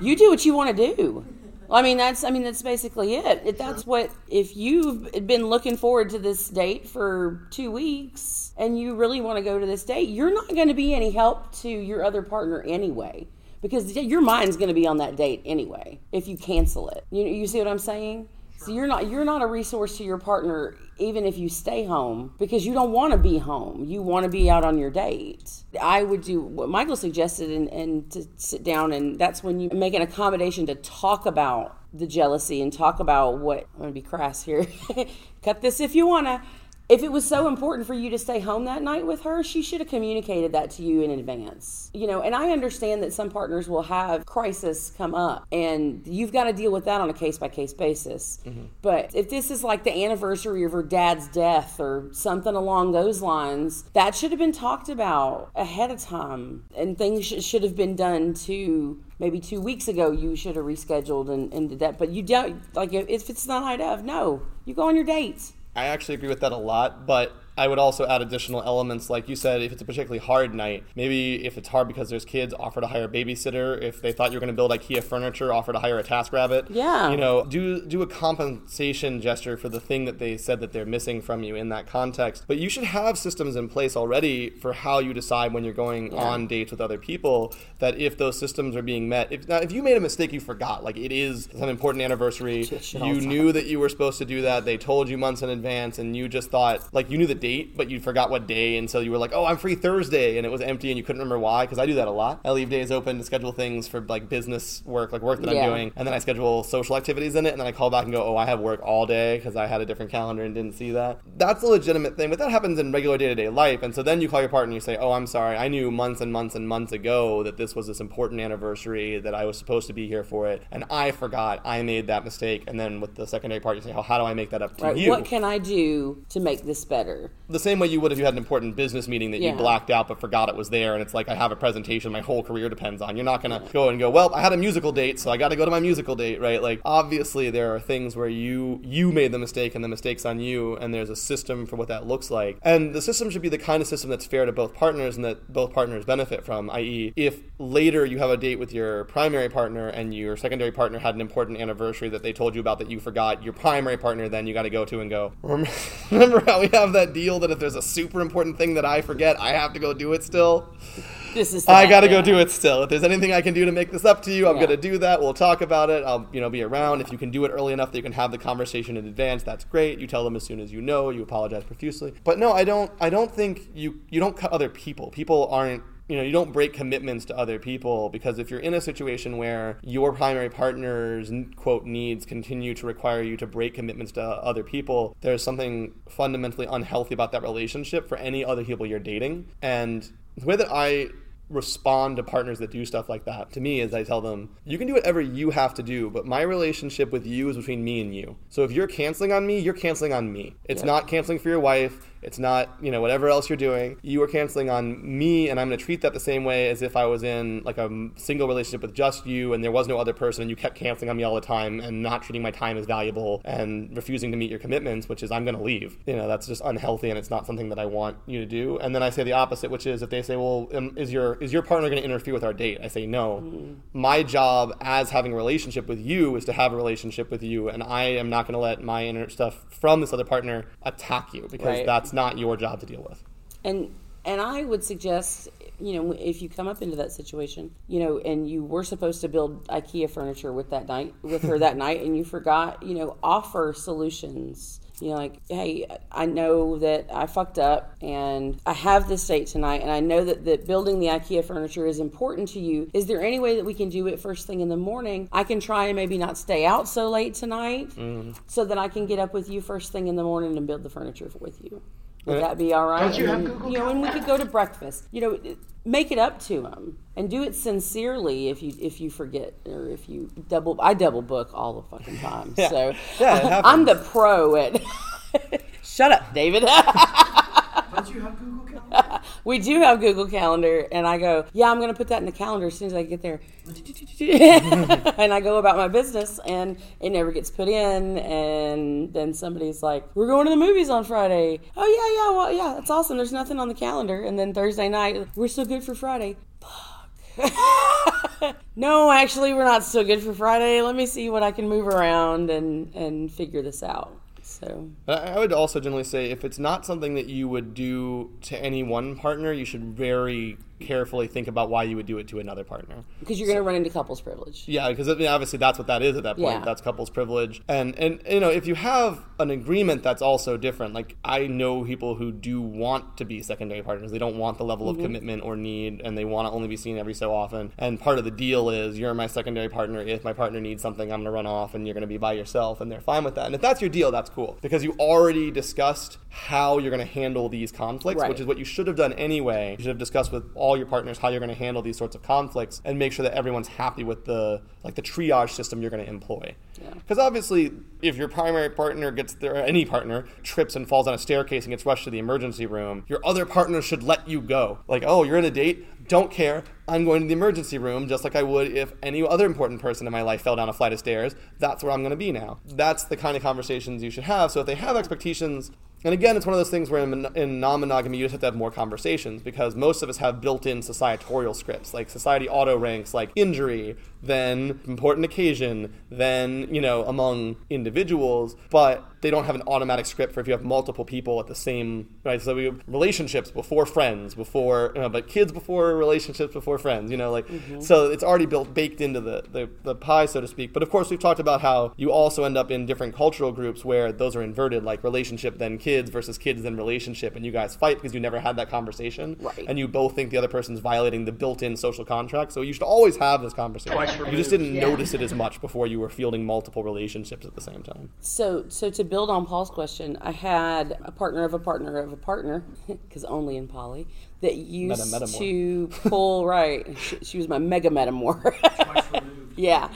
you do what you want to do. Well, I mean, that's I mean that's basically it. If that's what if you've been looking forward to this date for two weeks and you really want to go to this date, you're not going to be any help to your other partner anyway because your mind's going to be on that date anyway if you cancel it. You you see what I'm saying? So you're not you're not a resource to your partner even if you stay home because you don't want to be home. You want to be out on your date. I would do what Michael suggested and, and to sit down and that's when you make an accommodation to talk about the jealousy and talk about what I'm gonna be crass here. Cut this if you wanna. If it was so important for you to stay home that night with her, she should have communicated that to you in advance. You know, and I understand that some partners will have crisis come up and you've got to deal with that on a case by case basis. Mm-hmm. But if this is like the anniversary of her dad's death or something along those lines, that should have been talked about ahead of time and things sh- should have been done to maybe two weeks ago you should have rescheduled and, and did that. But you don't, like, if it's the night of, no, you go on your dates. I actually agree with that a lot, but I would also add additional elements, like you said, if it's a particularly hard night, maybe if it's hard because there's kids, offer to hire a babysitter. If they thought you were going to build IKEA furniture, offer to hire a TaskRabbit. Yeah. You know, do do a compensation gesture for the thing that they said that they're missing from you in that context. But you should have systems in place already for how you decide when you're going on dates with other people. That if those systems are being met, if now if you made a mistake, you forgot, like it is some important anniversary, you knew that you were supposed to do that. They told you months in advance, and you just thought like you knew the date, but you forgot what day, and so you were like, "Oh, I'm free Thursday," and it was empty, and you couldn't remember why. Because I do that a lot. I leave days open to schedule things for like business work, like work that Yeah. I'm doing, and then I schedule social activities in it, and then I call back and go, "Oh, I have work all day because I had a different calendar and didn't see that." That's a legitimate thing, but that happens in regular day to day life, and so then you call your partner and you say, "Oh, I'm sorry, I knew months and months and months ago that this was this important anniversary that I was supposed to be here for it, and I forgot. I made that mistake." And then with the secondary part, you say, "Oh, how do I make that up to Right. you?" What can I do to make this better? The same way you would if you had an important business meeting that Yeah. you blacked out but forgot it was there and it's like I have a presentation my whole career depends on. You're not going to go and go, "Well, I had a musical date, so I got to go to my musical date," right? Like obviously there are things where you you made the mistake and the mistake's on you and there's a system for what that looks like. And the system should be the kind of system that's fair to both partners and that both partners benefit from, i.e., if later you have a date with your primary partner and your secondary partner had an important anniversary that they told you about that you forgot, your primary partner then you got to go to and go, "Remember how we have that deal that if there's a super important thing that I forget, I have to go do it still. This is. I got to yeah. go do it still. If there's anything I can do to make this up to you, I'm Yeah. going to do that. We'll talk about it. I'll, you know, be around. If you can do it early enough that you can have the conversation in advance, that's great. You tell them as soon as you know. You apologize profusely. But no, I don't. I don't think you you don't cut other people. People aren't you know, you don't break commitments to other people because if you're in a situation where your primary partner's quote needs continue to require you to break commitments to other people, there's something fundamentally unhealthy about that relationship for any other people you're dating. And the way that I respond to partners that do stuff like that to me is I tell them, you can do whatever you have to do, but my relationship with you is between me and you. So if you're canceling on me, you're canceling on me. It's Yeah. not canceling for your wife. It's not, you know, whatever else you're doing. You are canceling on me, and I'm going to treat that the same way as if I was in like a single relationship with just you and there was no other person, and you kept canceling on me all the time and not treating my time as valuable and refusing to meet your commitments, which is I'm going to leave. You know, that's just unhealthy, and it's not something that I want you to do. And then I say the opposite, which is if they say, "Well, um, is your is your partner going to interfere with our date?" I say, "No. My job as having a relationship with you is to have a relationship with you, and I am not going to let my inner stuff from this other partner attack you because Right. that's not your job to deal with." And and I would suggest, you know, if you come up into that situation, you know, and you were supposed to build IKEA furniture with that night with her that night, and you forgot, you know, offer solutions. You know, like, hey, I know that I fucked up, and I have this date tonight, and I know that, that building the IKEA furniture is important to you. Is there any way that we can do it first thing in the morning? I can try and maybe not stay out so late tonight, mm. so that I can get up with you first thing in the morning and build the furniture with you. Would that be all right? Don't you And have Google you know, and we could go to breakfast. You know, make it up to them and do it sincerely. If you if you forget or if you double, I double book all the fucking time. Yeah. So Yeah, I'm the pro at. Shut up, David. Don't you have Google? we do have Google Calendar, and I go, yeah, I'm going to put that in the calendar as soon as I get there. and I go about my business, and it never gets put in. And then somebody's like, we're going to the movies on Friday. Oh, yeah, yeah, well, yeah, that's awesome. There's nothing on the calendar. And then Thursday night, we're still good for Friday. No, actually, we're not still good for Friday. Let me see what I can move around and, and figure this out. So, I would also generally say if it's not something that you would do to any one partner, you should very carefully think about why you would do it to another partner. because you're going to run into couples privilege. Yeah, because I mean, obviously that's what that is at that point. Yeah. That's couples privilege, and and you know if you have an agreement, that's also different. Like I know people who do want to be secondary partners. They don't want the level Mm-hmm. of commitment or need, and they want to only be seen every so often. And part of the deal is you're my secondary partner. If my partner needs something, I'm going to run off, and you're going to be by yourself, and they're fine with that. And if that's your deal, that's cool because you already discussed how you're going to handle these conflicts, Right. which is what you should have done anyway. You should have discussed with all your partners how you're going to handle these sorts of conflicts and make sure that everyone's happy with the like the triage system you're going to employ. Yeah. Because obviously, if your primary partner gets there, or any partner trips and falls on a staircase and gets rushed to the emergency room, your other partner should let you go. Like, oh, you're in a date, don't care. I'm going to the emergency room just like I would if any other important person in my life fell down a flight of stairs. That's where I'm going to be now. That's the kind of conversations you should have. So if they have expectations and again, it's one of those things where in, in non-monogamy you just have to have more conversations because most of us have built-in societorial scripts, like society auto ranks, like injury, then important occasion, then you know among individuals, but they don't have an automatic script for if you have multiple people at the same right. So we have relationships before friends, before you know, but kids before relationships before friends. You know, like mm-hmm. so it's already built baked into the, the the pie, so to speak. But of course, we've talked about how you also end up in different cultural groups where those are inverted, like relationship then kids versus kids then relationship, and you guys fight because you never had that conversation, Right. and you both think the other person's violating the built-in social contract. So you should always have this conversation. Twice You just didn't Yeah. notice it as much before you were fielding multiple relationships at the same time. So, so to build on Paul's question, I had a partner of a partner of a partner, because only in poly, that used metamor. to pull right. She, she was my mega metamor. Twice removed. yeah,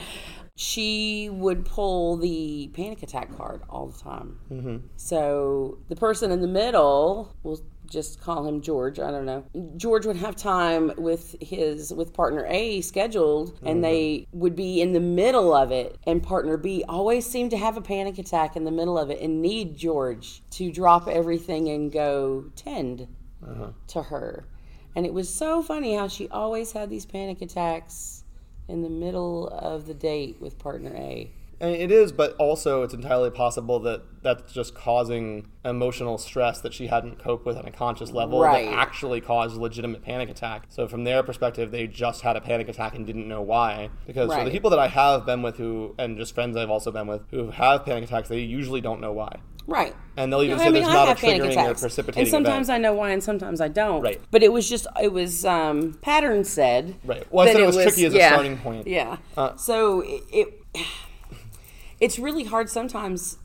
she would pull the panic attack card all the time. Mm-hmm. So the person in the middle will just call him George. I don't know. George would have time with his with partner A scheduled, and they mm-hmm. would be in the middle of it. And partner B always seemed to have a panic attack in the middle of it and need George to drop everything and go tend uh-huh. to her. And it was so funny how she always had these panic attacks in the middle of the date with partner A. And it is, but also it's entirely possible that that's just causing emotional stress that she hadn't coped with on a conscious level Right. that actually caused a legitimate panic attack. So from their perspective, they just had a panic attack and didn't know why. Because for the people that I have been with who, and just friends I've also been with who have panic attacks, they usually don't know why. Right. And they'll even Yeah, say I mean, there's I not a triggering or precipitating And sometimes event. I know why, and sometimes I don't. Right. But it was just it was um, pattern said. Right. Well, I said it was tricky as a starting point. Yeah. Uh, so it, it it's really hard sometimes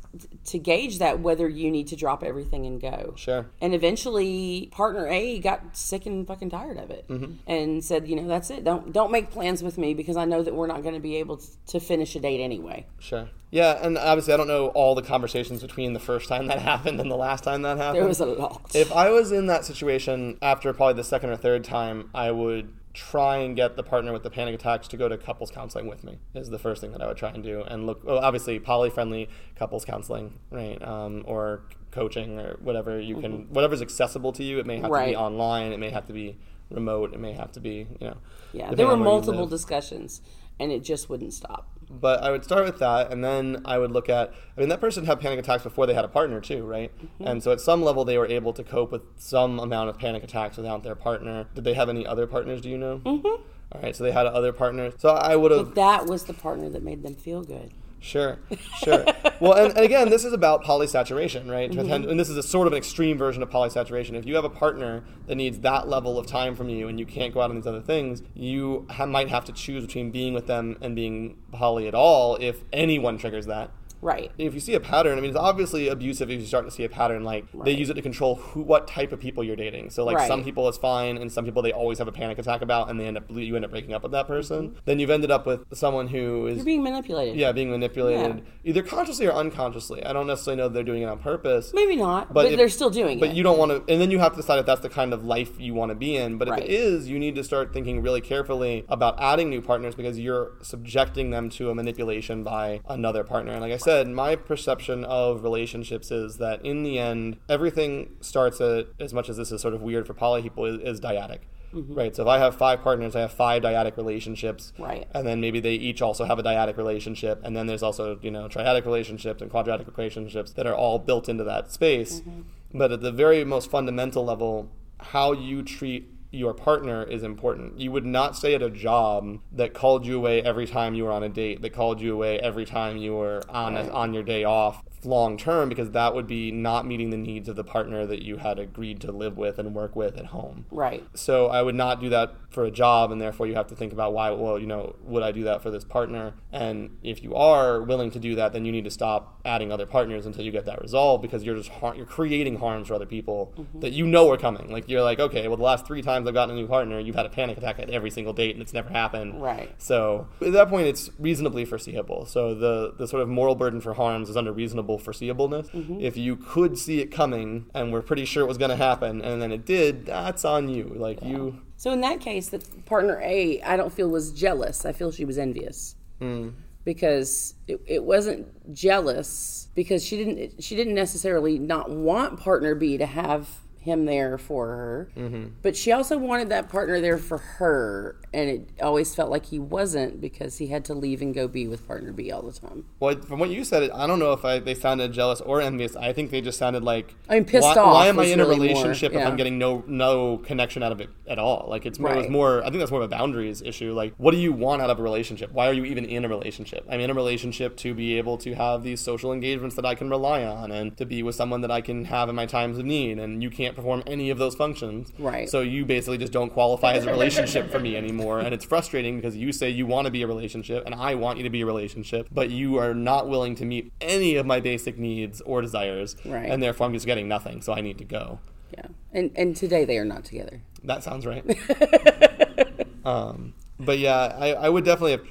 to gauge that whether you need to drop everything and go. Sure. And eventually, partner A got sick and fucking tired of it, Mm-hmm. and said, "You know, that's it. Don't don't make plans with me because I know that we're not going to be able to finish a date anyway." Sure. Yeah, and obviously I don't know all the conversations between the first time that happened and the last time that happened. There was a lot. If I was in that situation after probably the second or third time, I would try and get the partner with the panic attacks to go to couples counseling with me is the first thing that I would try and do. And look well, obviously poly friendly couples counseling right um, or coaching or whatever you can whatever's accessible to you. It may have to Mm-hmm. Be online. It may have to be remote. It may have to be you know yeah, there were on where you multiple discussions, and it just wouldn't stop. But I would start with that, and then I would look at. I mean, that person had panic attacks before they had a partner too, right? Mm-hmm. And so at some level, they were able to cope with some amount of panic attacks without their partner. Did they have any other partners? Do you know? Mm-hmm. All right, so they had other partners. So I would have. But that was the partner that made them feel good. Sure, sure. well, and, and again, this is about polysaturation, right? Mm-hmm. And this is a sort of an extreme version of polysaturation. If you have a partner that needs that level of time from you and you can't go out on these other things, you ha- might have to choose between being with them and being poly at all if anyone triggers that. Right. If you see a pattern, I mean, it's obviously abusive if you start to see a pattern. Like they use it to control who, what type of people you're dating. So, like Right. some people it's fine, and some people they always have a panic attack about, and they end up you end up breaking up with that person. Mm-hmm. Then you've ended up with someone who is You're being manipulated. yeah, being manipulated Yeah. either consciously or unconsciously. I don't necessarily know they're doing it on purpose. Maybe not, but, if- they're still doing But it. But you don't want to, and then you have to decide if that's the kind of life you want to be in. But if Right. it is, you need to start thinking really carefully about adding new partners because you're subjecting them to a manipulation by another partner. And like I said, my perception of relationships is that in the end, everything starts at as much as this is sort of weird for poly people is, is dyadic. Mm-hmm. Right. So if I have five partners, I have five dyadic relationships. Right. And then maybe they each also have a dyadic relationship. And then there's also, you know, triadic relationships and quadratic relationships that are all built into that space. Mm-hmm. But at the very most fundamental level, how you treat your partner is important. You would not stay at a job that called you away every time you were on a date, that called you away every time you were on a, on your day off long term because that would be not meeting the needs of the partner that you had agreed to live with and work with at home. right. So I would not do that for a job, and therefore you have to think about why. Well, you know, would I do that for this partner? And if you are willing to do that, then you need to stop adding other partners until you get that resolved, because you're just har- you're creating harms for other people mm-hmm. that you know are coming. Like you're like, okay, well, the last three times I've gotten a new partner, you've had a panic attack at every single date, and it's never happened. Right. So at that point, it's reasonably foreseeable. So the the sort of moral burden for harms is under reasonable foreseeableness. Mm-hmm. If you could see it coming and we're pretty sure it was going to happen, and then it did, that's on you. Like you. So in that case, the partner A, I don't feel was jealous. I feel she was envious hmm. because it, it wasn't jealous because she didn't she didn't necessarily not want partner B to have him there for her, mm-hmm. but she also wanted that partner there for her, and it always felt like he wasn't because he had to leave and go be with partner B all the time. Well, from what you said, I don't know if I, they sounded jealous or envious. I think they just sounded like I mean, pissed why, off Why am I in a really more, relationship if. I'm getting no no connection out of it at all? Like it's more, it was more. I think that's more of a boundaries issue. Like, what do you want out of a relationship? Why are you even in a relationship? I'm in a relationship to be able to have these social engagements that I can rely on, and to be with someone that I can have in my times of need. And you can't perform any of those functions, Right. So you basically just don't qualify as a relationship for me anymore, and it's frustrating because you say you want to be a relationship, and I want you to be a relationship, but you are not willing to meet any of my basic needs or desires, Right. and therefore I'm just getting nothing, so I need to go. Yeah, and and today they are not together. That sounds right. um, but yeah, I, I would definitely have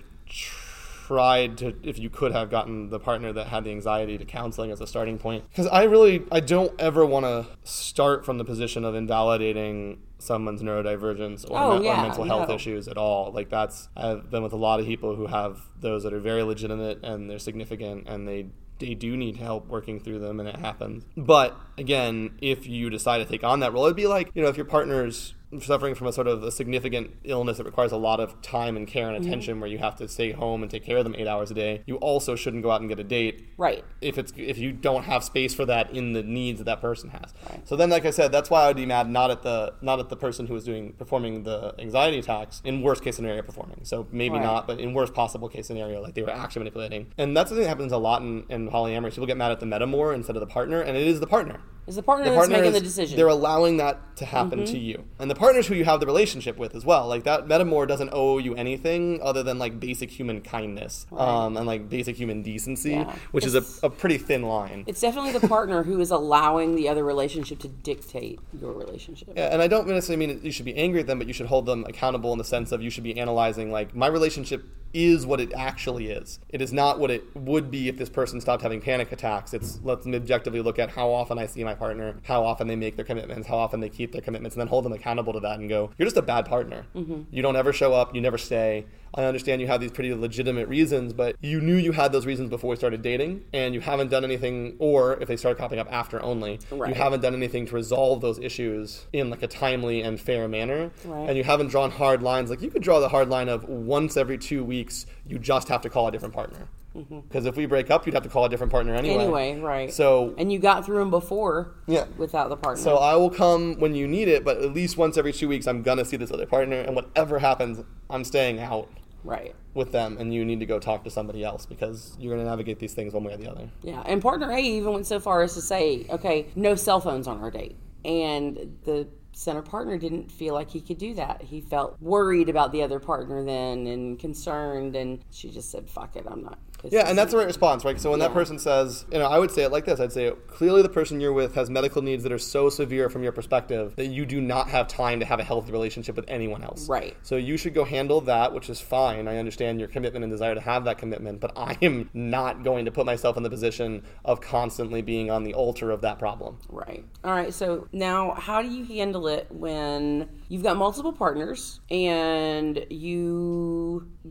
tried to, if you could have gotten the partner that had the anxiety to counseling as a starting point. Because I really, I don't ever want to start from the position of invalidating someone's neurodivergence or, Oh, me- yeah, or mental health no. issues at all. Like that's, I've been with a lot of people who have those that are very legitimate and they're significant and they they do need help working through them and it happens. But again, if you decide to take on that role, it'd be like, you know, if your partner's suffering from a sort of a significant illness that requires a lot of time and care and mm-hmm. attention where you have to stay home and take care of them 8 hours a day, you also shouldn't go out and get a date Right. if it's if you don't have space for that in the needs that that person has. Right. So then, like I said, that's why I would be mad not at the not at the person who is doing performing the anxiety attacks in worst case scenario performing. So maybe Right. not, but in worst possible case scenario, like they were actually manipulating. And that's the thing that happens a lot in, in polyamory. People get mad at the metamor instead of the partner, and it is the partner. Is the partner The that's making the decision. Mm-hmm. They're allowing that to happen to you, and the partners who you have the relationship with as well. Like that, Metamor doesn't owe you anything other than like basic human kindness um, and like basic human decency, Yeah. which is a, a pretty thin line. it's definitely the partner who is allowing the other relationship to dictate your relationship. Yeah, and I don't necessarily mean you should be angry at them, but you should hold them accountable in the sense of you should be analyzing like my relationship is what it actually is. It is not what it would be if this person stopped having panic attacks. It's let's objectively look at how often I see my partner, how often they make their commitments, how often they keep their commitments, and then hold them accountable to that and go, you're just a bad partner. Mm-hmm. You don't ever show up, you never stay. I understand you have these pretty legitimate reasons, but you knew you had those reasons before we started dating, and you haven't done anything, or if they started popping up after only, Right. you haven't done anything to resolve those issues in like a timely and fair manner. Right. And you haven't drawn hard lines. Like you could draw the hard line of once every two weeks, you just have to call a different partner. Because if we break up, you'd have to call a different partner anyway. Mm-hmm. Anyway, right. So and you got through them before. Yeah. Without the partner. so I will come when you need it, but at least once every two weeks, I'm gonna see this other partner, and whatever happens, I'm staying out right. with them, and you need to go talk to somebody else because you're gonna navigate these things one way or the other. Yeah, and partner A even went so far as to say, okay, no cell phones on our date. And the center partner didn't feel like he could do that. He felt worried about the other partner then and concerned, and she just said, fuck it, I'm not. Yeah, and that's the right response, right? So when that person says, you know, I would say it like this I'd say, clearly the person you're with has medical needs that are so severe from your perspective that you do not have time to have a healthy relationship with anyone else. Right. So you should go handle that, which is fine. I understand your commitment and desire to have that commitment, but I am not going to put myself in the position of constantly being on the altar of that problem. Right. All right. So now, how do you handle it when you've got multiple partners and you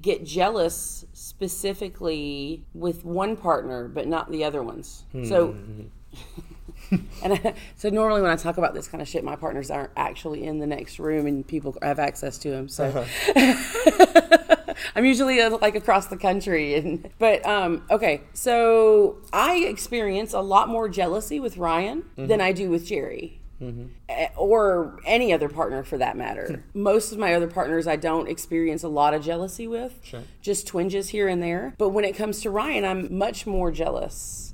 get jealous specifically with one partner but not the other ones? So. And I, so normally when I talk about this kind of shit, my partners aren't actually in the next room and people have access to them. So I'm usually uh, like across the country, and but um, okay. So I experience a lot more jealousy with Ryan than I do with Jerry. Eh, Or any other partner for that matter. Most of my other partners, I don't experience a lot of jealousy with, just twinges here and there. But when it comes to Ryan, I'm much more jealous,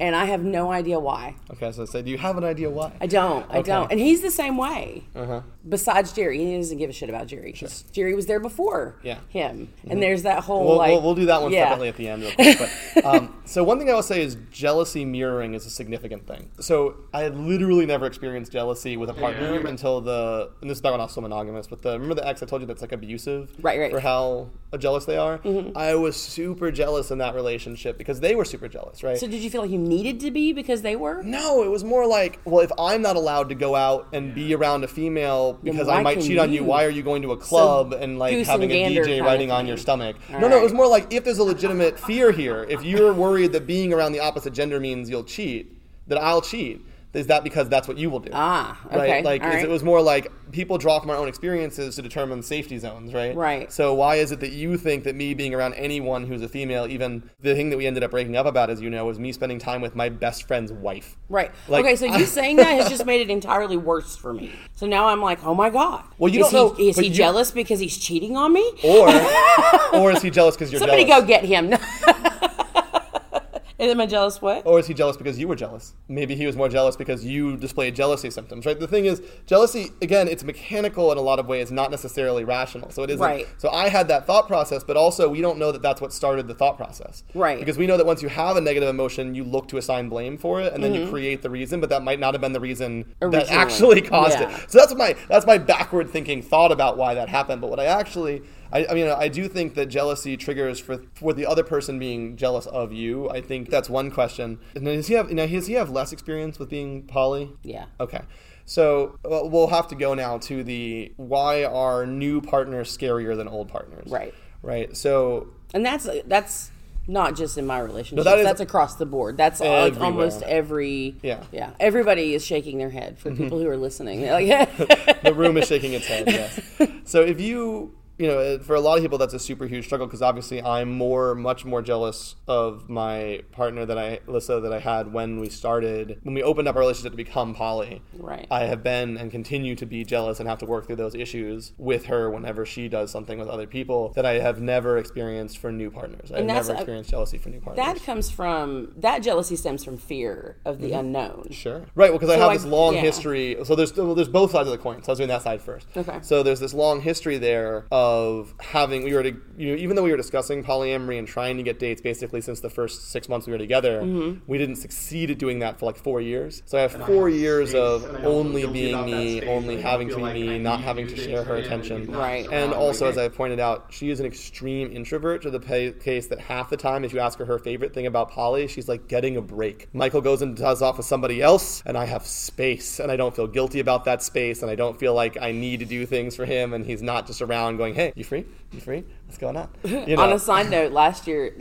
and I have no idea why. Okay, so I say, do you have an idea why? I don't. I Okay. don't. And he's the same way. Uh-huh. Besides Jerry, he doesn't give a shit about Jerry. 'cause Jerry was there before Yeah. him, and there's that whole We'll, like we'll, we'll do that one yeah. separately at the end, real quick. But, um, so one thing I will say is jealousy mirroring is a significant thing. So I had literally never experienced jealousy with a partner until the, and this is back when I was so monogamous. But the remember the ex I told you that's like abusive, Right, right. For how jealous they are. I was super jealous in that relationship because they were super jealous, right? So did you feel like you needed to be because they were? No, it was more like, well, if I'm not allowed to go out and be around a female because I might cheat on you, you? why are you going to a club and like having and a DJ kinda riding on your stomach? All no, no, it was more like if there's a legitimate fear here, if you're worried that being around the opposite gender means you'll cheat, that I'll cheat. Is that because that's what you will do? Ah, right. Like right. it was more like people draw from our own experiences to determine safety zones, right? Right. So why is it that you think that me being around anyone who's a female, even the thing that we ended up breaking up about, as you know, was me spending time with my best friend's wife. Right. Like, okay, so you saying that has just made it entirely worse for me. So now I'm like, oh my god. Well, you is don't he, know, Is he you- jealous because he's cheating on me? Or, or is he jealous because you're Somebody jealous? go get him. Am I jealous? What? Or is he jealous because you were jealous? Maybe he was more jealous because you displayed jealousy symptoms, right? The thing is, jealousy, again, it's mechanical in a lot of ways, not necessarily rational. So it isn't. Right. So I had that thought process, but also we don't know that that's what started the thought process. Right. Because we know that once you have a negative emotion, you look to assign blame for it, and then you create the reason, but that might not have been the reason that Mm-hmm. Actually caused Yeah. it. So that's my that's my backward thinking thought about why that happened. But what I actually I, I mean, I do think that jealousy triggers for for the other person being jealous of you. I think that's one question. And does he have now? Does he have less experience with being poly? Yeah. Okay. So well, we'll have to go now to the why are new partners scarier than old partners? Right. Right. So And that's that's not just in my relationship. that is- that's across the board. That's uh, like Everywhere. almost every. Yeah. Mm-hmm. Yeah. Everybody is shaking their head for people who are listening. Like, the room is shaking its head. Yes. So if you you know, for a lot of people, that's a super huge struggle because obviously I'm more, much more jealous of my partner that I, Lissa, that I had when we started, when we opened up our relationship to become poly. Right. I have been and continue to be jealous and have to work through those issues with her whenever she does something with other people that I have never experienced for new partners. I've never experienced jealousy for new partners. That comes from that jealousy stems from fear of the unknown. Mm-hmm. Sure. Right. Well, because I have I- this long yeah. history. So there's well, there's both sides of the coin. So I was doing that side first. Okay. So there's this long history there of having we were to, you know even though we were discussing polyamory and trying to get dates basically since the first six months we were together, Mm-hmm. we didn't succeed at doing that for like four years. So I have four years of and I also only being me, space. only having to be like me, need not having to share her attention. Right. And also, as I pointed out, she is an extreme introvert to the pa- case that half the time, if you ask her her favorite thing about poly, she's like getting a break. Michael goes and does off with somebody else, and I have space, and I don't feel guilty about that space, and I don't feel like I need to do things for him, and he's not just around going, "Hey, you free? You free? What's going on?" You On a side note, last year,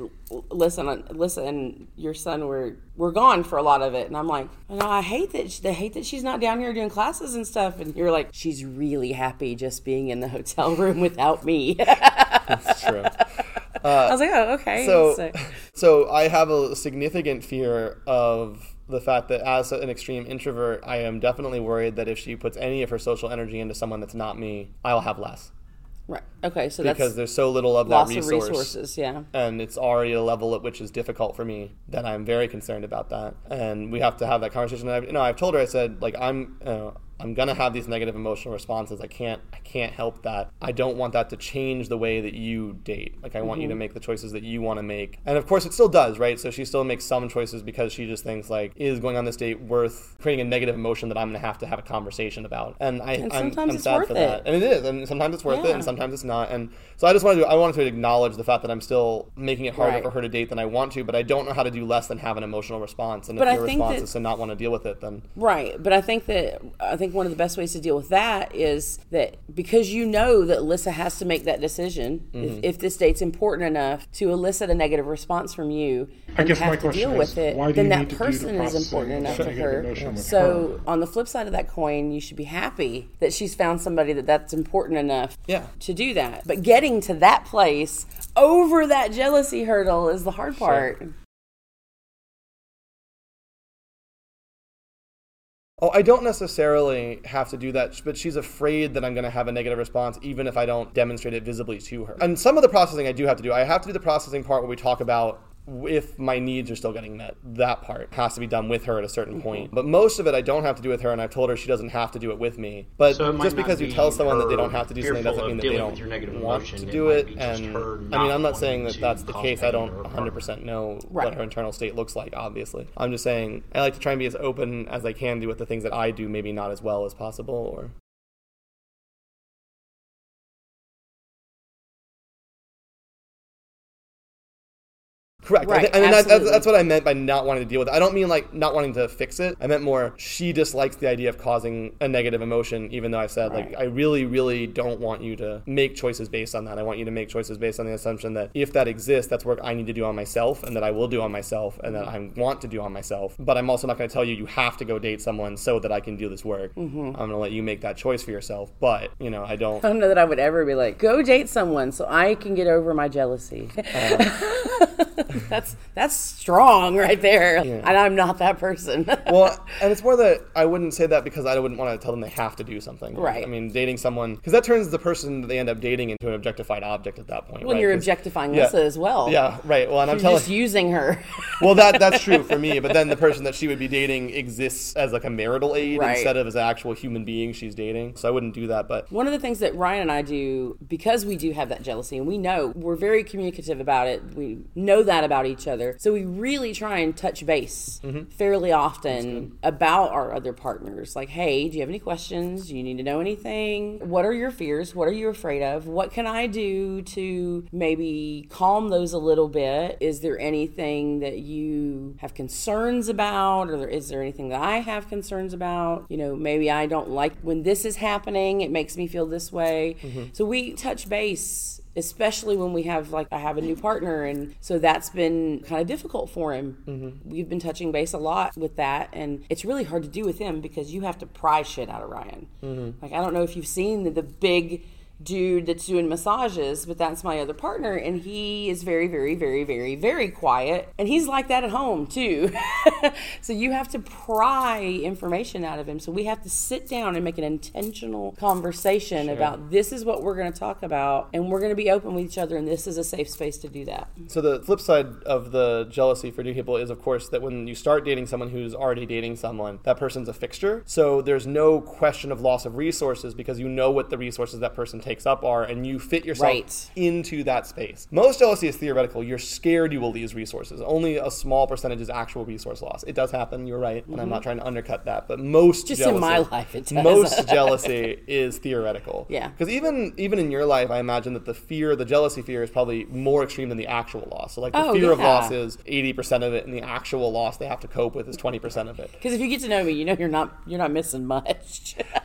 listen, uh, listen, your son were were gone for a lot of it, and I'm like, you know, I hate that. I hate that she's not down here doing classes and stuff. And you're like, she's really happy just being in the hotel room without me. That's true. I uh, was like, oh, okay. so, so I have a significant fear of the fact that as an extreme introvert, I am definitely worried that if she puts any of her social energy into someone that's not me, I'll have less right, okay, so because there's so little of that resource. of resources. Yeah. And it's already a level at which is difficult for me that I'm very concerned about that. And we have to have that conversation. And I've, you know, I've told her, I said, like, I'm, uh, I'm gonna have these negative emotional responses. I can't, I can't help that. I don't want that to change the way that you date. Like, I want you Mm-hmm. to make the choices that you want to make. And of course, it still does, right? So she still makes some choices because she just thinks like, is going on this date worth creating a negative emotion that I'm gonna have to have a conversation about? And I, And I'm, I'm sad for it. that. And it is. And sometimes it's worth it, and sometimes it's not. And so I just wanted to, I wanted to acknowledge the fact that I'm still making it harder Right. for her to date than I want to, but I don't know how to do less than have an emotional response. And But if I your response that- is to not want to deal with it, then Right, but I think that I think one of the best ways to deal with that is that because you know that Alyssa has to make that decision Mm-hmm. if, if this date's important enough to elicit a negative response from you I and guess my have to question deal is, with it, why do then you that need to do the person is important enough to negative her. emotion with So on the flip side of that coin, you should be happy that she's found somebody that that's important enough Yeah. to do that. But getting to that place over that jealousy hurdle is the hard part. Oh, I don't necessarily have to do that, but she's afraid that I'm going to have a negative response, even if I don't demonstrate it visibly to her. And some of the processing I do have to do. I have to do the processing part where we talk about if my needs are still getting met. That part has to be done with her at a certain Mm-hmm. point. But most of it I don't have to do with her, and I've told her she doesn't have to do it with me. But So just not because you tell someone that they don't have to do something doesn't mean that they dealing with your don't negative want emotion. to do might it. And I mean, I'm not saying that that's the case. I don't 100% know Right. what her internal state looks like, obviously. I'm just saying I like to try and be as open as I can do with the things that I do, maybe not as well as possible. Or Correct. I, Right, I mean, that, that's, that's what I meant by not wanting to deal with it. I don't mean like not wanting to fix it. I meant more she dislikes the idea of causing a negative emotion, even though I've said, like, I really, really don't want you to make choices based on that. I want you to make choices based on the assumption that if that exists, that's work I need to do on myself and that I will do on myself and that I want to do on myself. But I'm also not going to tell you you have to go date someone so that I can do this work. Mm-hmm. I'm going to let you make that choice for yourself. But, you know, I don't. I don't know that I would ever be like, go date someone so I can get over my jealousy. that's that's strong right there. And I'm not that person. well, and it's more that I wouldn't say that because I wouldn't want to tell them they have to do something. Right. I mean, dating someone because that turns the person that they end up dating into an objectified object at that point. when right? you're objectifying yeah. Lissa as well. Yeah, right. Well, and I'm You're telling. just using her. well, that that's true for me. But then the person that she would be dating exists as like a marital aid Right. instead of as an actual human being she's dating. So I wouldn't do that. But One of the things that Ryan and I do, because we do have that jealousy, and we know we're very communicative about it, we know that about each other. So we really try and touch base Mm-hmm. fairly often about our other partners. Like, hey, do you have any questions? Do you need to know anything? What are your fears? What are you afraid of? What can I do to maybe calm those a little bit? Is there anything that you have concerns about? Or is there anything that I have concerns about? You know, maybe I don't like when this is happening, it makes me feel this way. So we touch base especially when we have like I have a new partner and so that's been kind of difficult for him. Mm-hmm. We've been touching base a lot with that and it's really hard to do with him because you have to pry shit out of Ryan. Mm-hmm. Like I don't know if you've seen the, the big dude that's doing massages, but that's my other partner, and he is very, very, very, very, very quiet, and he's like that at home too. so you have to pry information out of him. So we have to sit down and make an intentional conversation about this is what we're going to talk about, and we're going to be open with each other, and this is a safe space to do that. So the flip side of the jealousy for new people is, of course, that when you start dating someone who's already dating someone, that person's a fixture. So there's no question of loss of resources because you know what the resources that person takes up are, and you fit yourself Right. into that space. Most jealousy is theoretical. You're scared you will lose resources. Only a small percentage is actual resource loss. It does happen. You're right, and I'm not trying to undercut that. But most Mm-hmm. Just jealousy, in my life, it does. most jealousy is theoretical. Yeah. Because even even in your life, I imagine that the fear, the jealousy fear, is probably more extreme than the actual loss. So like the Oh, fear of yeah. loss is eighty percent of it, and the actual loss they have to cope with is twenty percent of it. Because if you get to know me, you know you're not you're not missing much.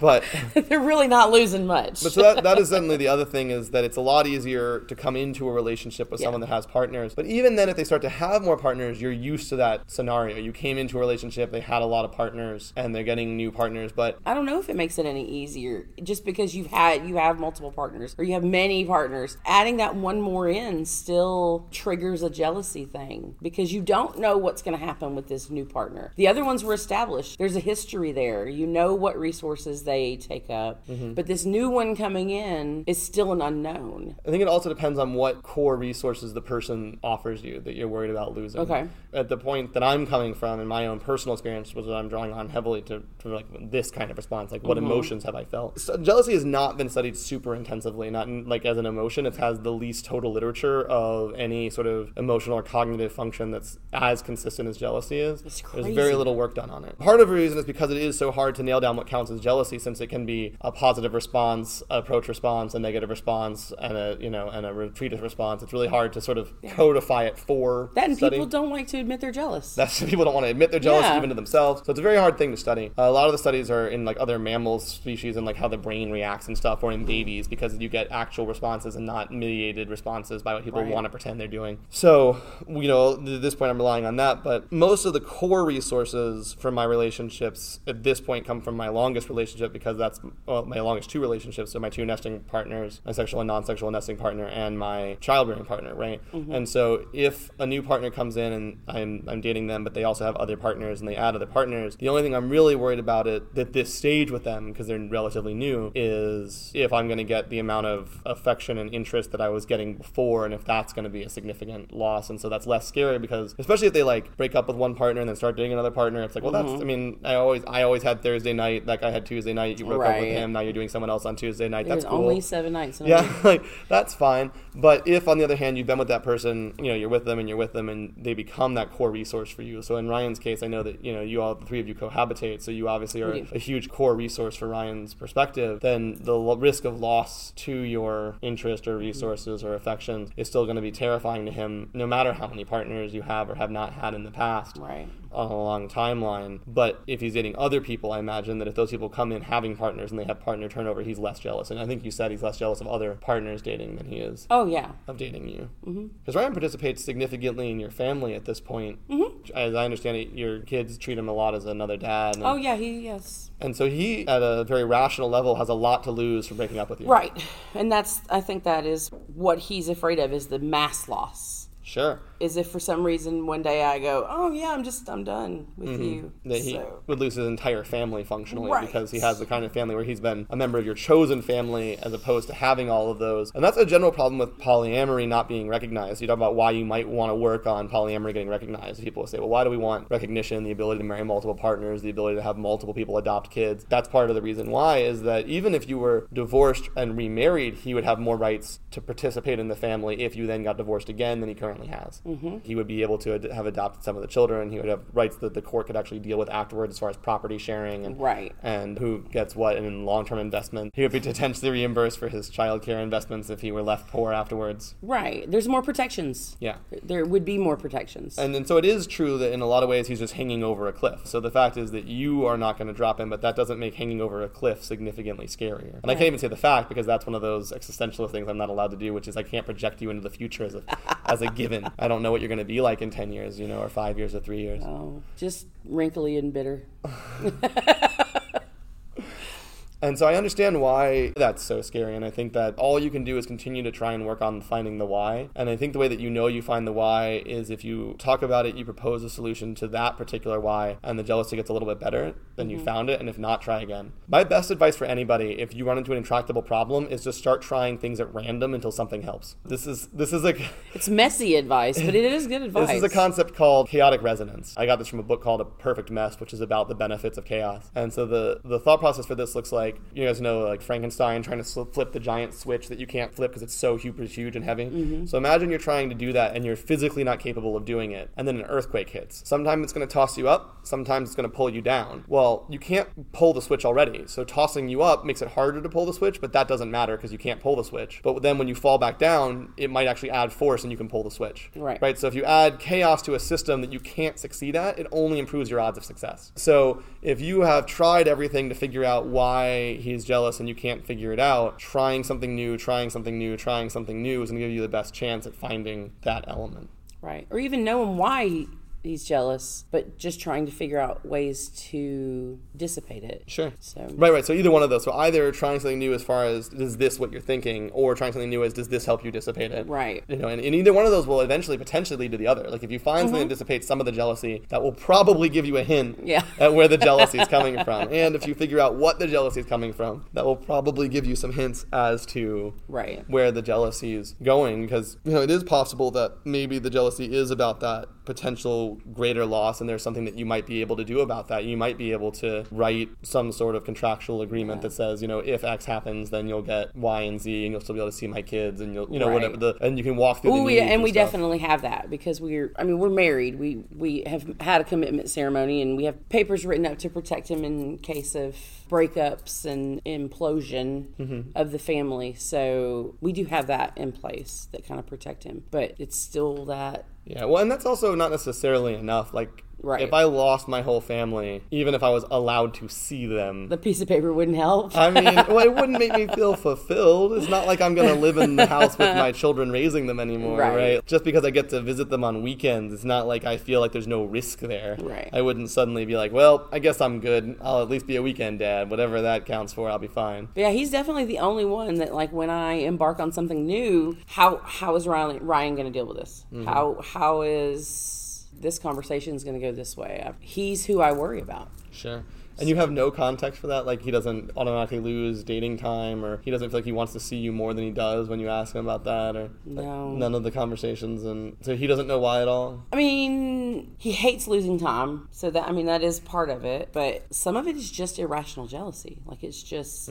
But They're really not losing much. But so that, that is certainly the other thing is that it's a lot easier to come into a relationship with Yeah. someone that has partners. But even then, if they start to have more partners, you're used to that scenario. You came into a relationship, they had a lot of partners, and they're getting new partners. But I don't know if it makes it any easier just because you've had you have multiple partners or you have many partners. Adding that one more in still triggers a jealousy thing because you don't know what's going to happen with this new partner. The other ones were established. There's a history there. You know what resources they take up. Mm-hmm. But this new one coming in is still an unknown. I think it also depends on what core resources the person offers you that you're worried about losing. Okay. At the point that I'm coming from in my own personal experience was what I'm drawing on heavily to, to like this kind of response. Like, what mm-hmm. emotions have I felt? So jealousy has not been studied super intensively, not in, like as an emotion. It has the least total literature of any sort of emotional or cognitive function that's as consistent as jealousy is. It's There's very little work done on it. Part of the reason is because it is so hard to nail down what counts as jealousy, since it can be a positive response, approach response, a negative response, and a you know and a retreative response. It's really hard to sort of codify it for That and study. people don't like to admit they're jealous. That's people don't want to admit they're jealous Yeah. even to themselves. So it's a very hard thing to study. a lot of the studies are in like other mammals species and like how the brain reacts and stuff, or in babies because you get actual responses and not mediated responses by what people Right. want to pretend they're doing. So you know, at this point, I'm relying on that. But most of the core resources from my relationships at this point come from my longest relationship because that's well, my longest two relationships. So my two nesting partners, my sexual and non-sexual nesting partner, and my childbearing partner, right? Mm-hmm. And so if a new partner comes in and I'm I'm dating them, but they also have other partners and they add other partners, the only thing I'm really worried about it at this stage with them because they're relatively new is if I'm going to get the amount of affection and interest that I was getting before, and if that's going to be a significant loss. And so that's less scary because especially if they like break up with one partner and then start dating another partner, it's like, well, that's. Mm-hmm. I mean, I always I always had Thursday night. That guy had Tuesday night. You broke up with him. Now you're doing someone else on Tuesday night. There's that's cool. only seven nights. Yeah, like that's fine. But if, on the other hand, you've been with that person, you know, you're with them and you're with them, and they become that core resource for you. So in Ryan's case, I know that you know you all, the three of you, cohabitate. So you obviously are a huge core resource for Ryan's perspective. Then the risk of loss to your interest or mm-hmm. resources or affections is still going to be terrifying to him, no matter how many partners you have or have not had in the past Right. On a long timeline. But if he's dating other people, I imagine that if those people come in having partners and they have partner turnover, he's less jealous. And I think you said he's less jealous of other partners dating than he is Oh yeah. of dating you. Mm-hmm. Because Ryan participates significantly in your family at this point. Mm-hmm. As I understand it, your kids treat him a lot as another dad. Oh yeah. He yes. and so he, at a very rational level, has a lot to lose from breaking up with you. Right. And that's I think that is what he's afraid of is the mass loss. Sure. Is if for some reason one day I go, oh yeah, I'm just I'm done with mm-hmm. you. That he So- would lose his entire family functionally Right. because he has the kind of family where he's been a member of your chosen family as opposed to having all of those. And that's a general problem with polyamory not being recognized. You talk about why you might want to work on polyamory getting recognized. People will say, well, why do we want recognition, the ability to marry multiple partners, the ability to have multiple people adopt kids? That's part of the reason why is that even if you were divorced and remarried, he would have more rights to participate in the family if you then got divorced again than he currently has. Mm-hmm. He would be able to ad- have adopted some of the children. He would have rights that the court could actually deal with afterwards as far as property sharing and Right. and who gets what in long-term investment. He would be potentially reimbursed for his child care investments if he were left poor afterwards. Right. There's more protections. Yeah. There would be more protections. And, and so it is true that in a lot of ways he's just hanging over a cliff. So the fact is that you are not going to drop him, but that doesn't make hanging over a cliff significantly scarier. And I can't even say the fact because that's one of those existentialist things I'm not allowed to do, which is I can't project you into the future as a as a given. I don't know what you're going to be like in ten years, you know, or five years or three years. oh, just wrinkly and bitter. And so I understand why that's so scary. And I think that all you can do is continue to try and work on finding the why. And I think the way that you know you find the why is if you talk about it, you propose a solution to that particular why, and the jealousy gets a little bit better, then you mm-hmm. found it. And if not, try again. My best advice for anybody, if you run into an intractable problem, is just start trying things at random until something helps. This is this is a It's messy advice, but it is good advice. this is a concept called chaotic resonance. I got this from a book called A Perfect Mess, which is about the benefits of chaos. And so the the thought process for this looks like you guys know like Frankenstein trying to flip the giant switch that you can't flip because it's so super huge and heavy. Mm-hmm. So imagine you're trying to do that and you're physically not capable of doing it, and then an earthquake hits. Sometimes it's going to toss you up, sometimes it's going to pull you down. Well, you can't pull the switch already, so tossing you up makes it harder to pull the switch, but that doesn't matter because you can't pull the switch. But then when you fall back down, it might actually add force and you can pull the switch. Right. Right. So if you add chaos to a system that you can't succeed at, it only improves your odds of success. So if you have tried everything to figure out why he's jealous and you can't figure it out, trying something new, trying something new, trying something new is going to give you the best chance at finding that element. right, or even knowing why he's jealous, but just trying to figure out ways to dissipate it. Sure. So Right, right. So either one of those. So either trying something new as far as is this what you're thinking, or trying something new as does this help you dissipate it. Right. You know, and, and either one of those will eventually potentially lead to the other. Like if you find something mm-hmm. that dissipates some of the jealousy, that will probably give you a hint Yeah. at where the jealousy is coming from. And if you figure out what the jealousy is coming from, that will probably give you some hints as to Right. where the jealousy is going. Because you know, it is possible that maybe the jealousy is about that potential greater loss, and there's something that you might be able to do about that. You might be able to write some sort of contractual agreement that says, you know, if X happens, then you'll get Y and Z, and you'll still be able to see my kids, and you'll, you know, Right. whatever the, and you can walk through. Oh, the we, needs and we stuff. definitely have that because we're. I mean, we're married. We we have had a commitment ceremony, and we have papers written up to protect him in case of breakups and implosion Mm-hmm. of the family. So we do have that in place that kind of protect him. But it's still that. Yeah, well, and that's also not necessarily enough. Like, Right. if I lost my whole family, even if I was allowed to see them, The piece of paper wouldn't help. I mean, well, it wouldn't make me feel fulfilled. It's not like I'm going to live in the house with my children raising them anymore, Right. right. Just because I get to visit them on weekends, it's not like I feel like there's no risk there. Right. I wouldn't suddenly be like, well, I guess I'm good. I'll at least be a weekend dad. Whatever that counts for, I'll be fine. Yeah, he's definitely the only one that like when I embark on something new, how how is Ryan Ryan going to deal with this? Mm-hmm. How how is this conversation is going to go this way? He's who I worry about. Sure. And you have no context for that? Like, he doesn't automatically lose dating time, or he doesn't feel like he wants to see you more than he does when you ask him about that, or like, No. none of the conversations. And so he doesn't know why at all? I mean, he hates losing time, so that I mean that is part of it. But some of it is just irrational jealousy. Like it's just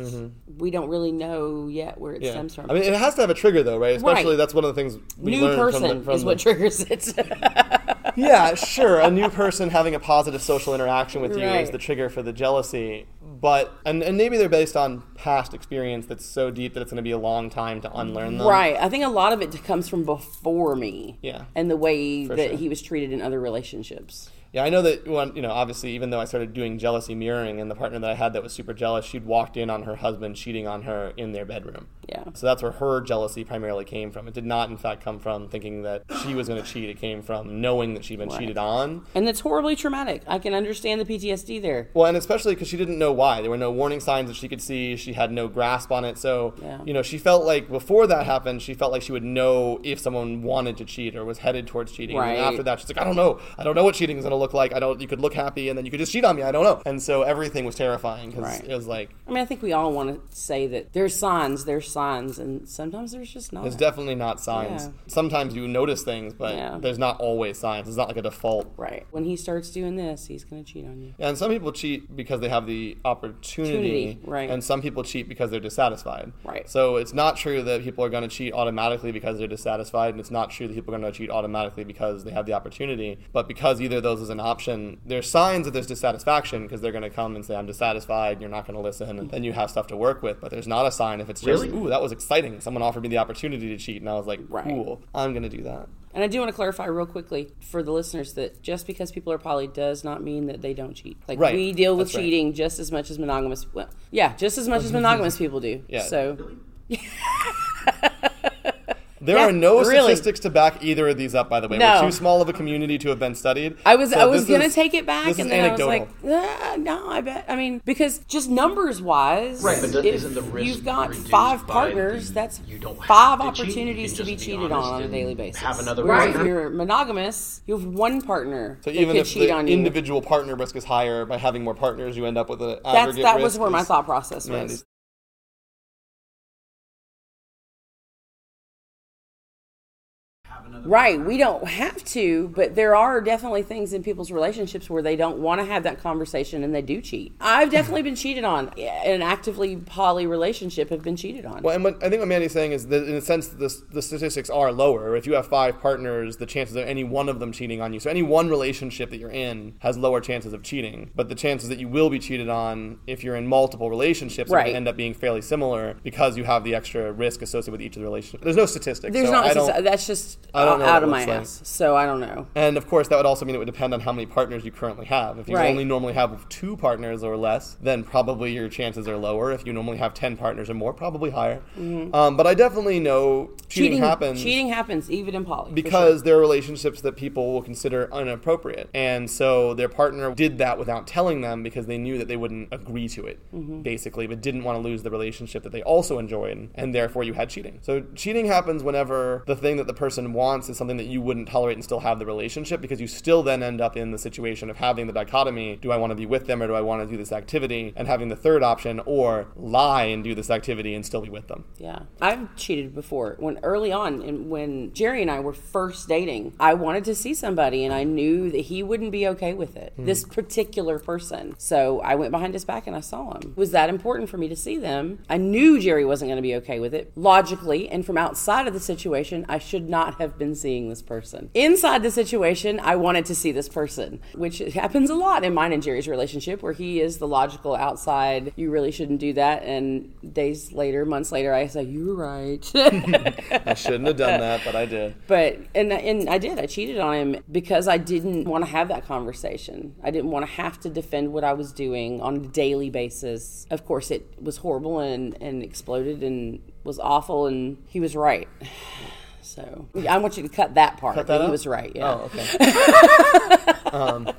we don't really know yet where it Mm-hmm. Yeah. stems from. I mean, it has to have a trigger, though, right? Especially Right. that's one of the things we New learned person from the, from is the, what triggers it. yeah, sure. A new person having a positive social interaction with you is the trigger for the jealousy. But and, and maybe they're based on past experience that's so deep that it's going to be a long time to unlearn them. Right. I think a lot of it comes from before me. Yeah. And the way that sure. he was treated in other relationships. Yeah, I know that one, you know, obviously, even though I started doing jealousy mirroring, and the partner that I had that was super jealous, she'd walked in on her husband cheating on her in their bedroom. Yeah. So that's where her jealousy primarily came from. It did not, in fact, come from thinking that she was going to cheat. It came from knowing that she'd been Right. cheated on. And that's horribly traumatic. I can understand the PTSD there. Well, and especially because she didn't know why. There were no warning signs that she could see. She had no grasp on it. So, Yeah. you know, she felt like before that happened, she felt like she would know if someone wanted to cheat or was headed towards cheating. Right. then after that, she's like, I don't know. I don't know what cheating is to look like. I don't. You could look happy and then you could just cheat on me. I don't know. And so everything was terrifying because Right. it was like I mean, I think we all want to say that there's signs, there's signs, and sometimes there's just not. there's definitely not signs. Yeah. Sometimes you notice things, but Yeah. there's not always signs. It's not like a default. right. When he starts doing this, he's going to cheat on you. And some people cheat because they have the opportunity, Opportunity, right. And some people cheat because they're dissatisfied, Right. So it's not true that people are going to cheat automatically because they're dissatisfied, and it's not true that people are going to cheat automatically because they have the opportunity. But because either those is an option, there's signs that there's dissatisfaction because they're going to come and say, "I'm dissatisfied." You're not going to listen, and then you have stuff to work with. But there's not a sign if it's just, Really? "Ooh, that was exciting." Someone offered me the opportunity to cheat, and I was like, Right. "Cool, I'm going to do that." And I do want to clarify real quickly for the listeners that just because people are poly does not mean that they don't cheat. Like Right. we deal with That's right. cheating just as much as monogamous. Well, yeah, just as much as monogamous people do. Yeah. So There Yeah, are no really. statistics to back either of these up, by the way. No. We're too small of a community to have been studied. I was So I was gonna is- take it back, and is then I was like, ah, no, I bet. I mean, because just numbers wise, Right, but does- if isn't the risk you've got five partners, the- that's you don't have five to opportunities to be just be cheated on on a daily basis. have another Whereas partner. if you're monogamous, you have one partner So that even could if cheat the individual partner risk is higher, by having more partners, you end up with an That's aggregate that was where my thought process Man, was. Another Right, we don't have to, but there are definitely things in people's relationships where they don't want to have that conversation and they do cheat. I've definitely been cheated on. In an actively poly relationship, have been cheated on. Well, and what I think what Mandy's saying is that in a sense, the, the statistics are lower. If you have five partners, the chances of any one of them cheating on you, so any one relationship that you're in has lower chances of cheating. But the chances that you will be cheated on if you're in multiple relationships are Right. end up being fairly similar because you have the extra risk associated with each of the relationships. There's no statistics. There's so not. I don't, that's just I don't know out of my like. ass. So I don't know. And of course, that would also mean it would depend on how many partners you currently have. If you Right. only normally have two partners or less, then probably your chances are lower. If you normally have 10 partners or more, probably higher. Um, but I definitely know cheating, happens Mm-hmm. Cheating happens even in poly. because there are relationships that people will consider inappropriate. And so their partner did that without telling them because they knew that they wouldn't agree to it, Mm-hmm. basically, but didn't want to lose the relationship that they also enjoyed. And therefore, you had cheating. So cheating happens whenever the thing that the person wants is something that you wouldn't tolerate and still have the relationship because you still then end up in the situation of having the dichotomy do I want to be with them or do I want to do this activity? And having the third option or lie and do this activity and still be with them. Yeah, I've cheated before. When early on, and when Jerry and I were first dating, I wanted to see somebody, and I knew that he wouldn't be okay with it. Hmm. This particular person. So I went behind his back and I saw him. Was that important for me to see them? I knew Jerry wasn't going to be okay with it. Logically, and from outside of the situation, I should not have been seeing this person. Inside the situation, I wanted to see this person, which happens a lot in mine and Jerry's relationship, where he is the logical outside. You really shouldn't do that. And days later, months later, I say, "You were right." I shouldn't have done that, but I did. But and and I did. I cheated on him because I didn't want to have that conversation. I didn't want to have to defend what I was doing on a daily basis. Of course, it was horrible and and exploded and was awful. And he was right. So I want you to cut that part. Cut that he was right. Yeah. Oh, okay. um,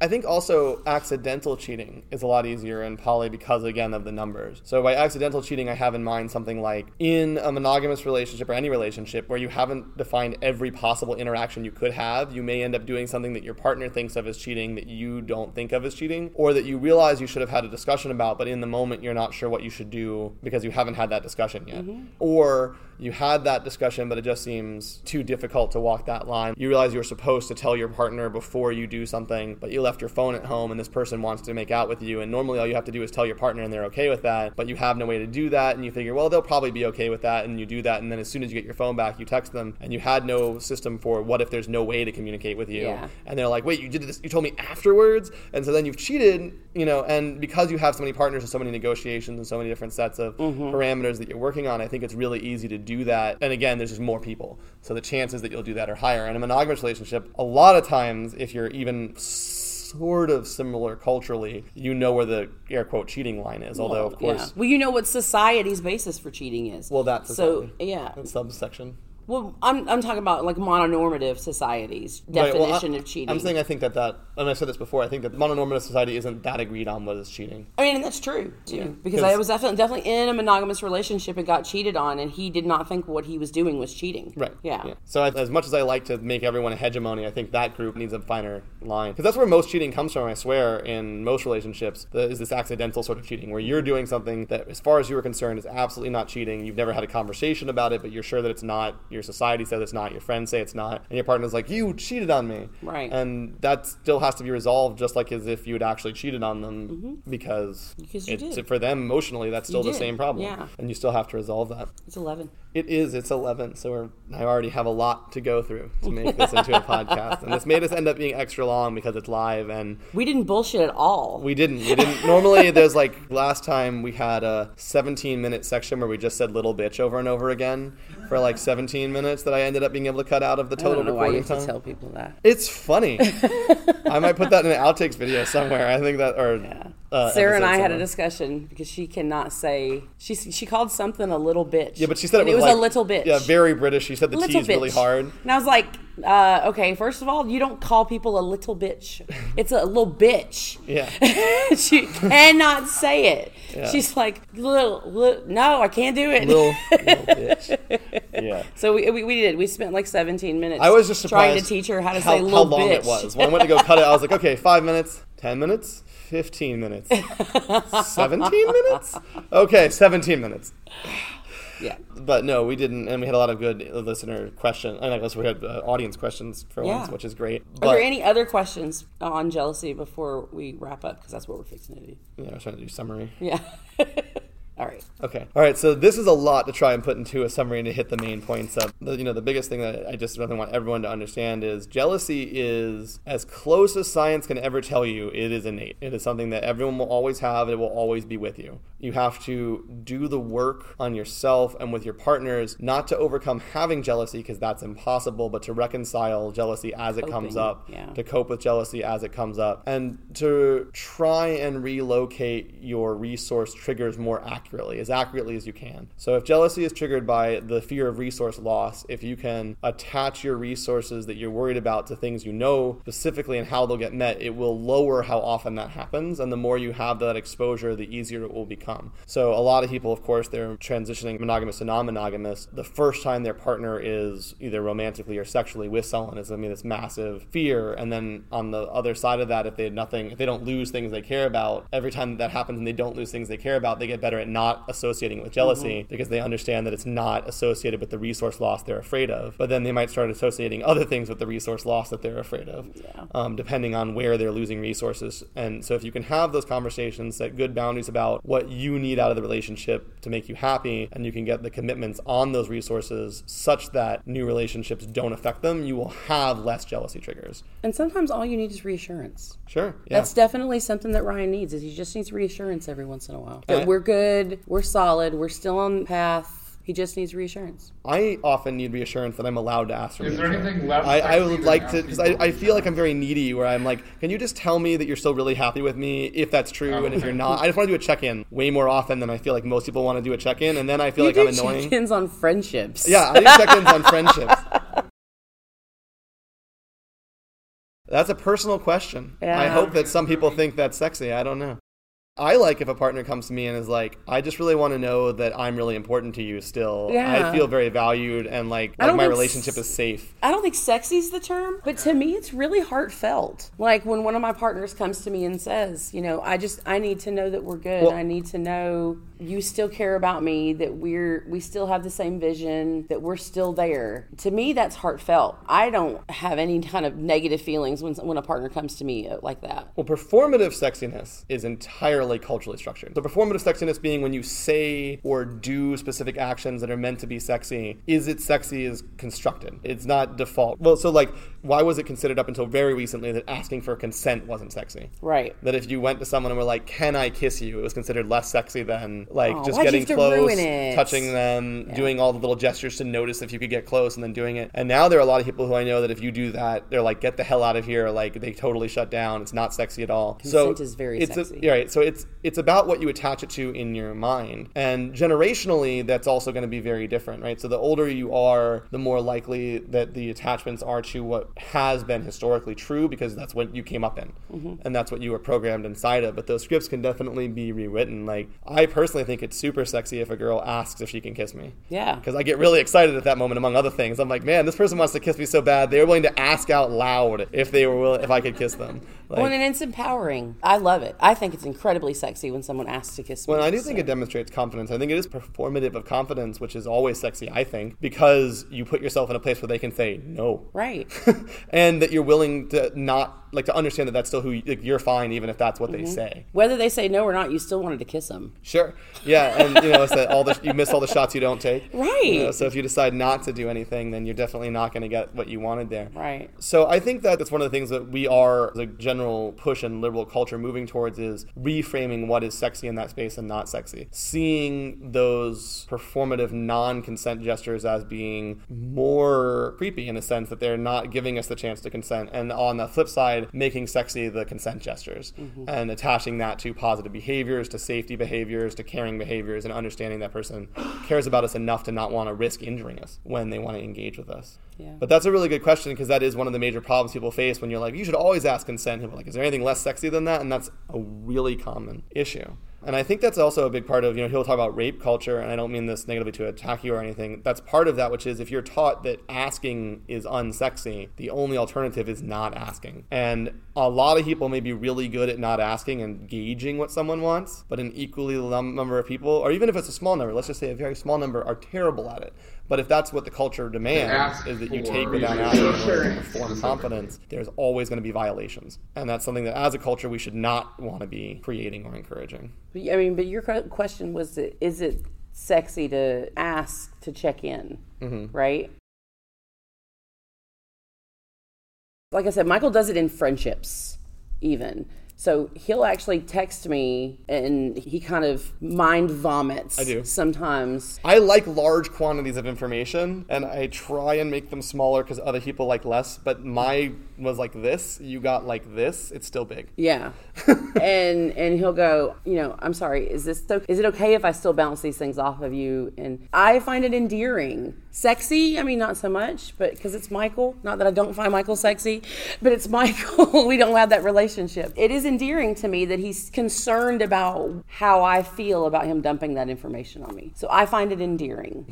I think also accidental cheating is a lot easier in poly because, again, of the numbers. So by accidental cheating, I have in mind something like in a monogamous relationship or any relationship where you haven't defined every possible interaction you could have, you may end up doing something that your partner thinks of as cheating that you don't think of as cheating, or that you realize you should have had a discussion about, but in the moment you're not sure what you should do because you haven't had that discussion yet. Mm-hmm. Or you had that discussion, but it just seems too difficult to walk that line. You realize you were supposed to tell your partner before you do something, but you left your phone at home and this person wants to make out with you. And normally all you have to do is tell your partner and they're okay with that, but you have no way to do that. And you figure, well, they'll probably be okay with that. And you do that. And then as soon as you get your phone back, you text them and you had no system for what if there's no way to communicate with you. Yeah. And they're like, wait, you did this, you told me afterwards? And so then you've cheated, you know, and because you have so many partners and so many negotiations and so many different sets of mm-hmm. parameters that you're working on, I think it's really easy to do that. And again, there's just more people. So the chances that you'll do that are higher. In a monogamous relationship, a lot of times, if you're even sort of similar culturally, you know where the air quote cheating line is. Although, of Yeah. course, Well, you know what society's basis for cheating is. well, that's so. Yeah. Subsection. Well, I'm, I'm talking about like mononormative societies Right, well, definition I- of cheating. I'm saying I think that that, and I said this before, I think that mononormative society isn't that agreed on what is cheating. I mean, and that's true too, because 'Cause- I was definitely definitely in a monogamous relationship and got cheated on, and he did not think what he was doing was cheating. Right. Yeah. So I, as much as I like to make everyone a hegemony, I think that group needs a finer line because that's where most cheating comes from. I swear, in most relationships, the, is this accidental sort of cheating where you're doing something that, as far as you were concerned, is absolutely not cheating. You've never had a conversation about it, but you're sure that it's not. Your society says it's not. Your friends say it's not, and your partner's like, "You cheated on me." Right. And that still has to be resolved, just like as if you had actually cheated on them, because, Mm-hmm. Because it's, did. for them emotionally, that's still the same problem, yeah. and you still have to resolve that. It's eleven. It is. It's 11, so we're, I already have a lot to go through to make this into a podcast. And this made us end up being extra long because it's live, and We didn't bullshit at all. we didn't. We didn't. Normally, there's like last time we had a 17 minute section where we just said "little bitch" over and over again for like 17 minutes that I ended up being able to cut out of the I total don't know why you recording to time. tell people that. It's funny. I might put that in an outtakes video somewhere. I think that, or Yeah. Uh, Sarah and I had a discussion because she cannot say she she called something a little bitch. Yeah, but she said it was, it was like- a little bitch. Yeah, very British. She said the little T's really hard. And I was like, uh, okay, first of all, you don't call people a little bitch. It's a little bitch. Yeah. she cannot say it. Yeah. She's like, little, little, no, I can't do it. Little, little bitch. Yeah. so we, we, we did. We spent like 17 minutes I was just surprised trying to teach her how to how, say how long bitch. it was. When I went to go cut it, I was like, okay, five minutes, ten minutes, fifteen minutes, seventeen minutes. Okay, seventeen minutes. Yeah. But no, we didn't, and we had a lot of good listener questions. And I guess we had uh, audience questions for Yeah. once, which is great. Are there any other questions on jealousy before we wrap up? Because that's what we're fixing to do. yeah, I was trying to do summary. Yeah. All right. Okay. All right. So this is a lot to try and put into a summary and to hit the main points of. The, you know, the biggest thing that I just really want everyone to understand is jealousy is as close as science can ever tell you. It is innate. It is something that everyone will always have. It will always be with you. You have to do the work on yourself and with your partners, not to overcome having jealousy because that's impossible, but to reconcile jealousy as it comes up, yeah. to cope with jealousy as it comes up, and to try and relocate your resource triggers more accurately, as accurately as you can. So, if jealousy is triggered by the fear of resource loss, if you can attach your resources that you're worried about to things you know specifically and how they'll get met, it will lower how often that happens. And the more you have that exposure, the easier it will become. So, a lot of people, of course, they're transitioning monogamous to non monogamous. The first time their partner is either romantically or sexually with someone is, I mean, this massive fear. And then on the other side of that, if they had nothing, if they don't lose things they care about, every time that happens and they don't lose things they care about, they get better at not associating with jealousy because they understand that it's not associated with the resource loss they're afraid of. But then they might start associating other things with the resource loss that they're afraid of, um, depending on where they're losing resources. And so if you can have those conversations, set good boundaries about what you need out of the relationship to make you happy, and you can get the commitments on those resources such that new relationships don't affect them, you will have less jealousy triggers. And sometimes all you need is reassurance. Sure. Yeah. That's definitely something that Ryan needs. Is he just needs reassurance every once in a while that Yeah. we're good, we're solid, we're still on the path. He just needs reassurance. I often need reassurance that I'm allowed to ask for Is there anything less I, I would like to because I, I feel like I'm very needy where I'm like, can you just tell me that you're still really happy with me if that's true oh, and if you're not? I just want to do a check in way more often than I feel like most people want to do a check in, and then I feel you like I'm annoying. check-ins on friendships. Yeah, I do check ins on friendships. That's a personal question. I hope that some people think that's sexy. I don't know. I like if a partner comes to me and is like, I just really want to know that I'm really important to you still. Yeah. I feel very valued and like, like my relationship s- is safe. I don't think sexy is the term, but to me, it's really heartfelt. Like when one of my partners comes to me and says, you know, I just, I need to know that we're good. Well- I need to know you still care about me, that we're, we still have the same vision, that we're still there. To me, that's heartfelt. I don't have any kind of negative feelings when, when a partner comes to me uh, like that. Well, performative sexiness is entirely culturally structured. So, performative sexiness being when you say or do specific actions that are meant to be sexy. Is it sexy is constructed. It's not default. Well, so like, why was it considered up until very recently that asking for consent wasn't sexy? Right. That if you went to someone and were like, "Can I kiss you?" it was considered less sexy than like Oh, just getting close, touching them, doing all the little gestures to notice if you could get close, and then doing it. And now there are a lot of people who I know that if you do that, they're like, "Get the hell out of here!" Like they totally shut down. It's not sexy at all. Consent so is very it's sexy. A, yeah, right. So it's it's about what you attach it to in your mind, and generationally, that's also going to be very different, right? So the older you are, the more likely that the attachments are to what has been historically true because that's what you came up in, Mm-hmm. and that's what you were programmed inside of. But those scripts can definitely be rewritten. Like I personally think it's super sexy if a girl asks if she can kiss me. Yeah. Because I get really excited at that moment, among other things. I'm like, man, this person wants to kiss me so bad. They were willing to ask out loud if they were willing, if I could kiss them. Like, Well, and it's empowering. I love it. I think it's incredibly sexy when someone asks to kiss me. Well, I do think it demonstrates confidence. I think it is performative of confidence, which is always sexy, I think, because you put yourself in a place where they can say no. Right. and that you're willing to not, like, to understand that that's still who you, like, you're fine, even if that's what Mm-hmm. they say. Whether they say no or not, you still wanted to kiss them. Sure. Yeah. And, you know, it's that all the, you miss all the shots you don't take. Right. You know, so if you decide not to do anything, then you're definitely not going to get what you wanted there. Right. So I think that that's one of the things that we are, the general push in liberal culture moving towards is reframing what is sexy in that space and not sexy. Seeing those performative non-consent gestures as being more creepy in a sense that they're not giving us the chance to consent. And on the flip side, making sexy the consent gestures mm-hmm. and attaching that to positive behaviors, to safety behaviors, to caring behaviors, and understanding that person cares about us enough to not want to risk injuring us when they want to engage with us. Yeah. But that's a really good question because that is one of the major problems people face when you're like, you should always ask consent. People are like, is there anything less sexy than that? And that's a really common issue. And I think that's also a big part of, you know, he'll talk about rape culture, and I don't mean this negatively to attack you or anything. That's part of that, which is if you're taught that asking is unsexy, the only alternative is not asking. And a lot of people may be really good at not asking and gauging what someone wants, but an equally num- number of people, or even if it's a small number, let's just say a very small number, are terrible at it. But if that's what the culture demands, is that you take without reassurance. asking in order to perform confidence, there's always going to be violations. And that's something that as a culture we should not want to be creating or encouraging. But, I mean, but your question was, is it sexy to ask to check in, mm-hmm. right? Like I said, Michael does it in friendships, even. So he'll actually text me, and he kind of mind vomits. I do. sometimes. I like large quantities of information and I try and make them smaller because other people like less, but my was like this, you got like this, it's still big. Yeah, and and he'll go, you know, I'm sorry, is this so, is it okay if I still bounce these things off of you? And I find it endearing, sexy. I mean, not so much, but because it's Michael. Not that I don't find Michael sexy, but it's Michael. we don't have that relationship. It is endearing to me that he's concerned about how I feel about him dumping that information on me. So I find it endearing.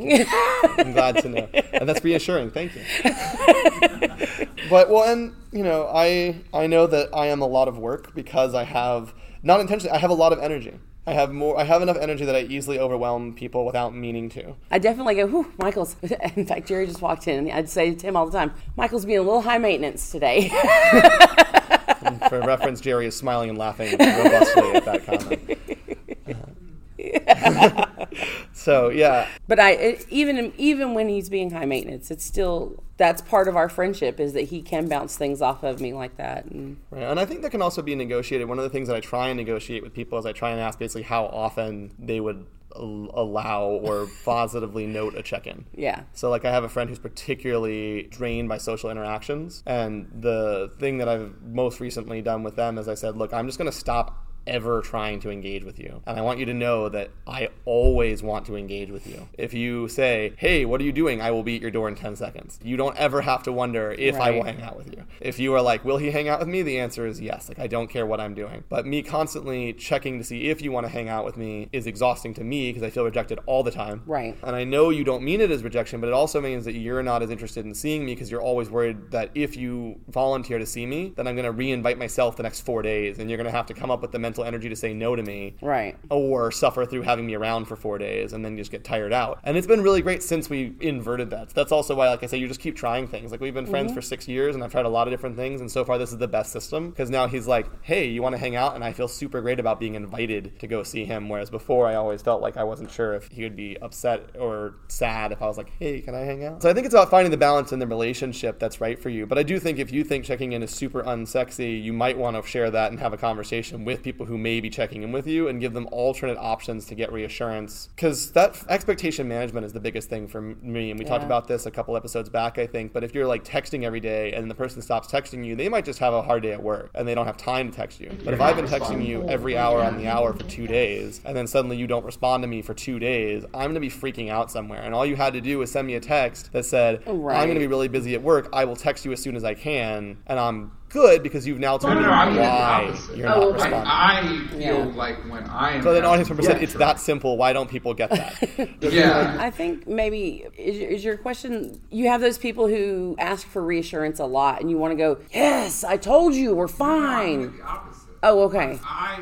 I'm glad to know. And that's reassuring. Thank you. But well, and you know, I I know that I am a lot of work because I have not intentionally. I have a lot of energy. I have more. I have enough energy that I easily overwhelm people without meaning to. I definitely go, whew, Michael's. In fact, Jerry just walked in, and I'd say to him all the time, Michael's being a little high maintenance today. For reference, Jerry is smiling and laughing robustly at that comment. so yeah, But I it, even even when he's being high maintenance, it's still that's part of our friendship is that he can bounce things off of me like that. And Right, and I think that can also be negotiated. One of the things that I try and negotiate with people is I try and ask basically how often they would allow or positively note a check-in. yeah, So like I have a friend who's particularly drained by social interactions and the thing that I've most recently done with them is I said, "Look, I'm just going to stop ever trying to engage with you. And I want you to know that I always want to engage with you. If you say, "Hey, what are you doing?" I will be at your door in 10 seconds. You don't ever have to wonder if I will hang out with you. If you are like, "Will he hang out with me?" the answer is yes. Like I don't care what I'm doing. But me constantly checking to see if you want to hang out with me is exhausting to me because I feel rejected all the time. Right. And I know you don't mean it as rejection, but it also means that you're not as interested in seeing me because you're always worried that if you volunteer to see me, then I'm going to re-invite myself the next four days, and you're going to have to come up with the mental energy to say no to me, right. or suffer through having me around for four days and then just get tired out. And it's been really great since we inverted that. That's also why, like I say, you just keep trying things. Like we've been friends mm-hmm. for six years, and I've tried a lot of different things, and so far this is the best system because now he's like, "Hey, you want to hang out?" And I feel super great about being invited to go see him. Whereas before, I always felt like I wasn't sure if he would be upset or sad if I was like, "Hey, can I hang out?" So I think it's about finding the balance in the relationship that's right for you. But I do think if you think checking in is super unsexy, you might want to share that and have a conversation with people who may be checking in with you and give them alternate options to get reassurance. Because that expectation management is the biggest thing for me. And we talked about this a couple episodes back, I think. But if you're like texting every day and the person stops texting you, they might just have a hard day at work and they don't have time to text you. But if I've been texting you every hour on the hour for two days and then suddenly you don't respond to me for two days, I'm going to be freaking out somewhere. And all you had to do was send me a text that said, I'm going to be really busy at work. I will text you as soon as I can. And I'm good because you've now No, told no, me no, I mean why you're Oh, not okay. responding. I feel Yeah. like when I am. so then audience member said, it's that simple. Why don't people get that? Yeah. I think maybe is, your- is your question you have those people who ask for reassurance a lot and you want to go, yes, I told you, we're fine. The. Oh, okay. I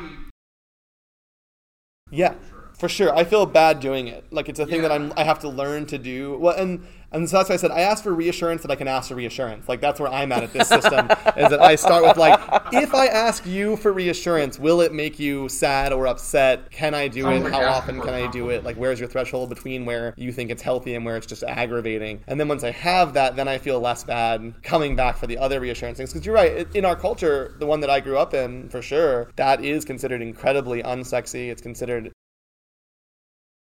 Yeah, for sure. I feel bad doing it. Like it's a thing that I'm I have to learn to do. Well, and and so that's why I said I ask for reassurance that I can ask for reassurance. Like that's where I'm at at this system is that I start with like if I ask you for reassurance, will it make you sad or upset? Can I do it? How asking often can I do it? Like where's your threshold between where you think it's healthy and where it's just aggravating? And then once I have that, then I feel less bad coming back for the other reassurance things. Because you're right, in our culture, the one that I grew up in, for sure, that is considered incredibly unsexy. It's considered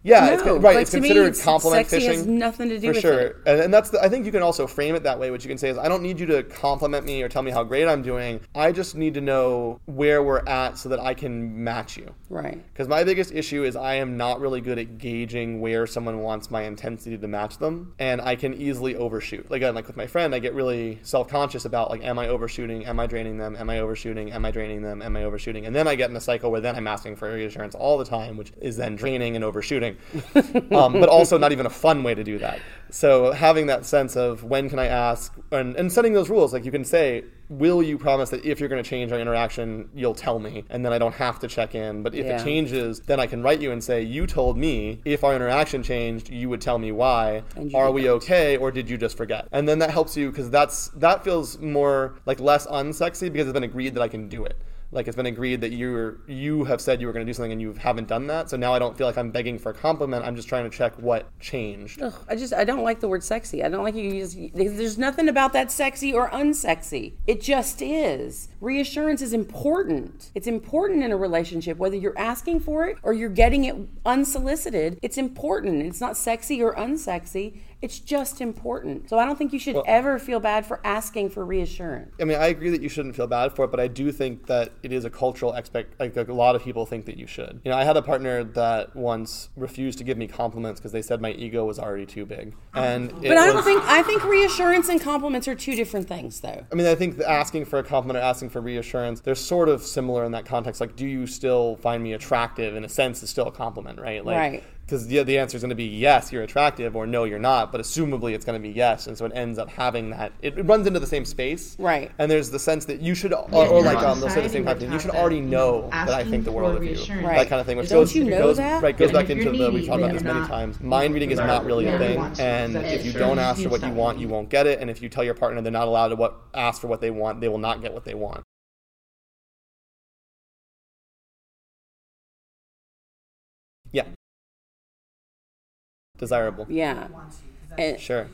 Yeah, it's, right. It's me, considered it's- compliment sexy fishing. has nothing to do for with sure. it. And, and that's the, I think you can also frame it that way. What you can say is, I don't need you to compliment me or tell me how great I'm doing. I just need to know where we're at so that I can match you. Right. Because my biggest issue is I am not really good at gauging where someone wants my intensity to match them, and I can easily overshoot. Like again, like with my friend, I get really self-conscious about like, am I overshooting? Am I draining them? Am I overshooting? Am I draining them? Am I overshooting? And then I get in a cycle where then I'm asking for reassurance all the time, which is then draining and overshooting, um, but also not even a fun way to do that. So having that sense of when can I ask, and, and setting those rules, like you can say, will you promise that if you're going to change our interaction, you'll tell me, and then I don't have to check in. But if Yeah. it changes, then I can write you and say, you told me if our interaction changed, you would tell me why. Are we okay, or did you just forget? And then that helps you because that's that feels more like less unsexy because it's been agreed that I can do it. Like it's been agreed that you're you have said you were going to do something and you haven't done that. So now I don't feel like I'm begging for a compliment. I'm just trying to check what changed. Ugh, I just I don't like the word sexy. I don't like you use. There's nothing about that sexy or unsexy. It just is. Reassurance is important. It's important in a relationship, whether you're asking for it or you're getting it unsolicited. It's important. It's not sexy or unsexy. It's just important. So I don't think you should ever feel bad for asking for reassurance. I mean, I agree that you shouldn't feel bad for it, but I do think that it is a cultural expect. Like a lot of people think that you should. You know, I had a partner that once refused to give me compliments because they said my ego was already too big, and But I don't was- think I think reassurance and compliments are two different things, though. I mean, I think asking for a compliment or asking for reassurance, they're sort of similar in that context. Like, do you still find me attractive? In a sense, is still a compliment, right? Like, Right. Because the, the answer is going to be yes, you're attractive, or no, you're not. But assumably, it's going to be yes, and so it ends up having that. It, it runs into the same space, Right. And there's the sense that you should, or, Yeah, or like um, they'll say the same kind of thing. You should already know that I think the world of you, Right. that kind of thing. Which Don't goes, you know goes that? right goes And back into you're the we've talked about this you're many times. Mind reading is not really a thing, and if you don't ask for what you want, you won't get it. And if you tell your partner they're not allowed to what ask for what they want, they will not get what they want. Yeah. Desirable. Yeah. And, Sure.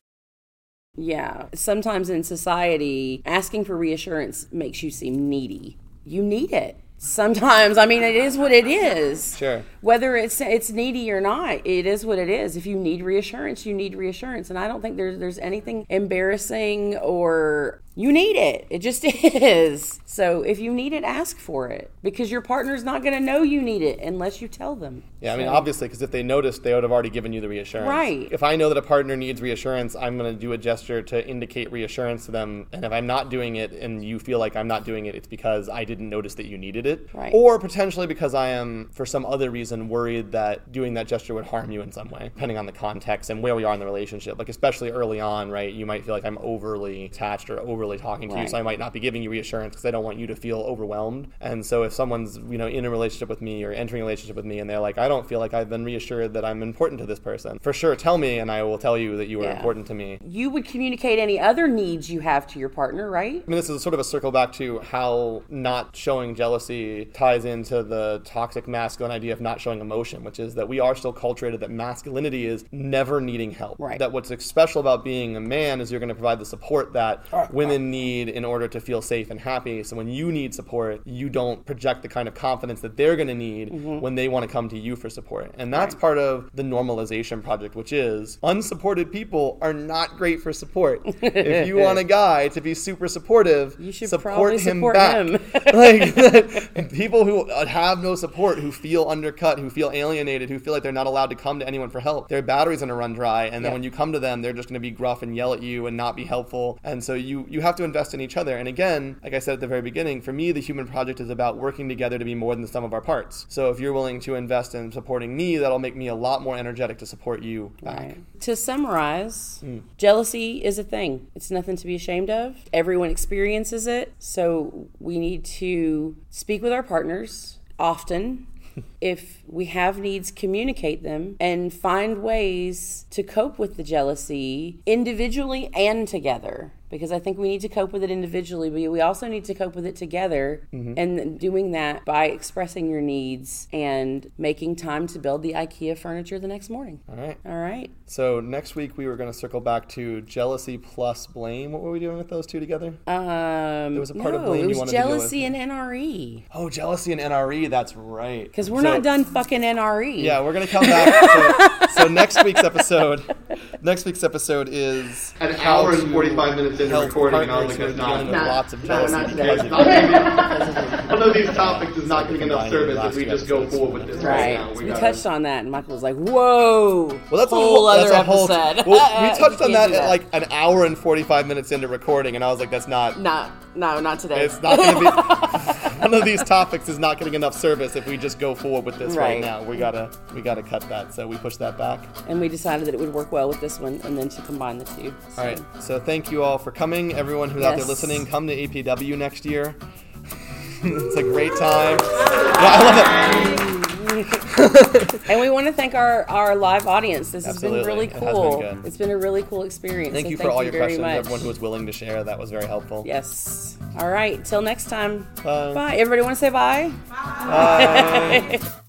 Yeah. Sometimes in society, asking for reassurance makes you seem needy. You need it. Sometimes, I mean, it is what it is. Sure. Whether it's it's needy or not, it is what it is. If you need reassurance, you need reassurance, and I don't think there's there's anything embarrassing or you need it. It just is. So if you need it, ask for it because your partner's not going to know you need it unless you tell them. Yeah, I mean, So- obviously, because if they noticed, they would have already given you the reassurance. Right. If I know that a partner needs reassurance, I'm going to do a gesture to indicate reassurance to them. And if I'm not doing it and you feel like I'm not doing it, it's because I didn't notice that you needed it. Right. Or potentially because I am, for some other reason, worried that doing that gesture would harm you in some way, depending on the context and where we are in the relationship. Like, especially early on, right? You might feel like I'm overly attached or overly talking to you, so I might not be giving you reassurance because I don't want you to feel overwhelmed. And so if someone's, you know, in a relationship with me or entering a relationship with me and they're like, I don't feel like I've been reassured that I'm important to this person, for sure, tell me and I will tell you that you are Yeah. important to me. You would communicate any other needs you have to your partner, right? I mean, this is sort of a circle back to how not showing jealousy ties into the toxic masculine idea of not showing emotion, which is that we are still culturated that masculinity is never needing help. Right. That what's special about being a man is you're going to provide the support that women need in order to feel safe and happy. So when you need support, you don't project the kind of confidence that they're going to need mm-hmm. when they want to come to you for support. And that's part of the normalization project, which is unsupported people are not great for support. if you want a guy to be super supportive, You should support probably him support back. him. like people who uh, have no support, who feel undercut, who feel alienated, who feel like they're not allowed to come to anyone for help. Their battery's gonna run dry, and then Yeah. when you come to them, they're just gonna be gruff and yell at you and not be helpful. And so you you have to invest in each other. And again, like I said at the very beginning, for me, the human project is about working together to be more than the sum of our parts. So if you're willing to invest in supporting me, that'll make me a lot more energetic to support you back. Right. To summarize, hmm. jealousy is a thing. It's nothing to be ashamed of. Everyone experiences it. So we need to speak with our partners often. if we have needs, communicate them and find ways to cope with the jealousy individually and together. Because I think we need to cope with it individually, but we also need to cope with it together. And doing that by expressing your needs and making time to build the IKEA furniture the next morning. All right. All right. So next week we were going to circle back to jealousy plus blame. What were we doing with those two together? Um, There was a part no, of blame it you was wanted to deal jealousy and NRE. Oh, jealousy and NRE. That's right. Because we're So not done fucking NRE. Yeah, we're gonna come back. so, so next week's episode, next week's episode is An hour and 45 minutes into recording, and I partners was like, who are that's not dealing with enough. lots of No, jealousy not today. because of Not One of these topics is not getting enough Combining service last if we two just go episodes. forward with this right, Right. now. We, gotta- touched on that, and Michael was like, "Whoa!" Well, that's whole a whole other that's a whole, episode. Well, we You touched on can't that do at like an hour and forty five minutes into recording, and I was like, "That's not. Not, no, not today. It's not going to be. one of these topics is not getting enough service if we just go forward with this right, Right. now. We gotta we gotta cut that. So we push that back. and we decided that it would work well with this one, and then to combine the two. So. All right. So thank you all for coming. Everyone who's out there listening, come to APW next year. it's a great time. Yeah, I love it. And we want to thank our, our live audience. This has been really It has been cool. good. It's been a really cool experience. Thank so you for all your questions. much. Everyone who was willing to share, that was very helpful. Yes. All right. Till next time. Bye. Bye. Everybody want to say bye? Bye.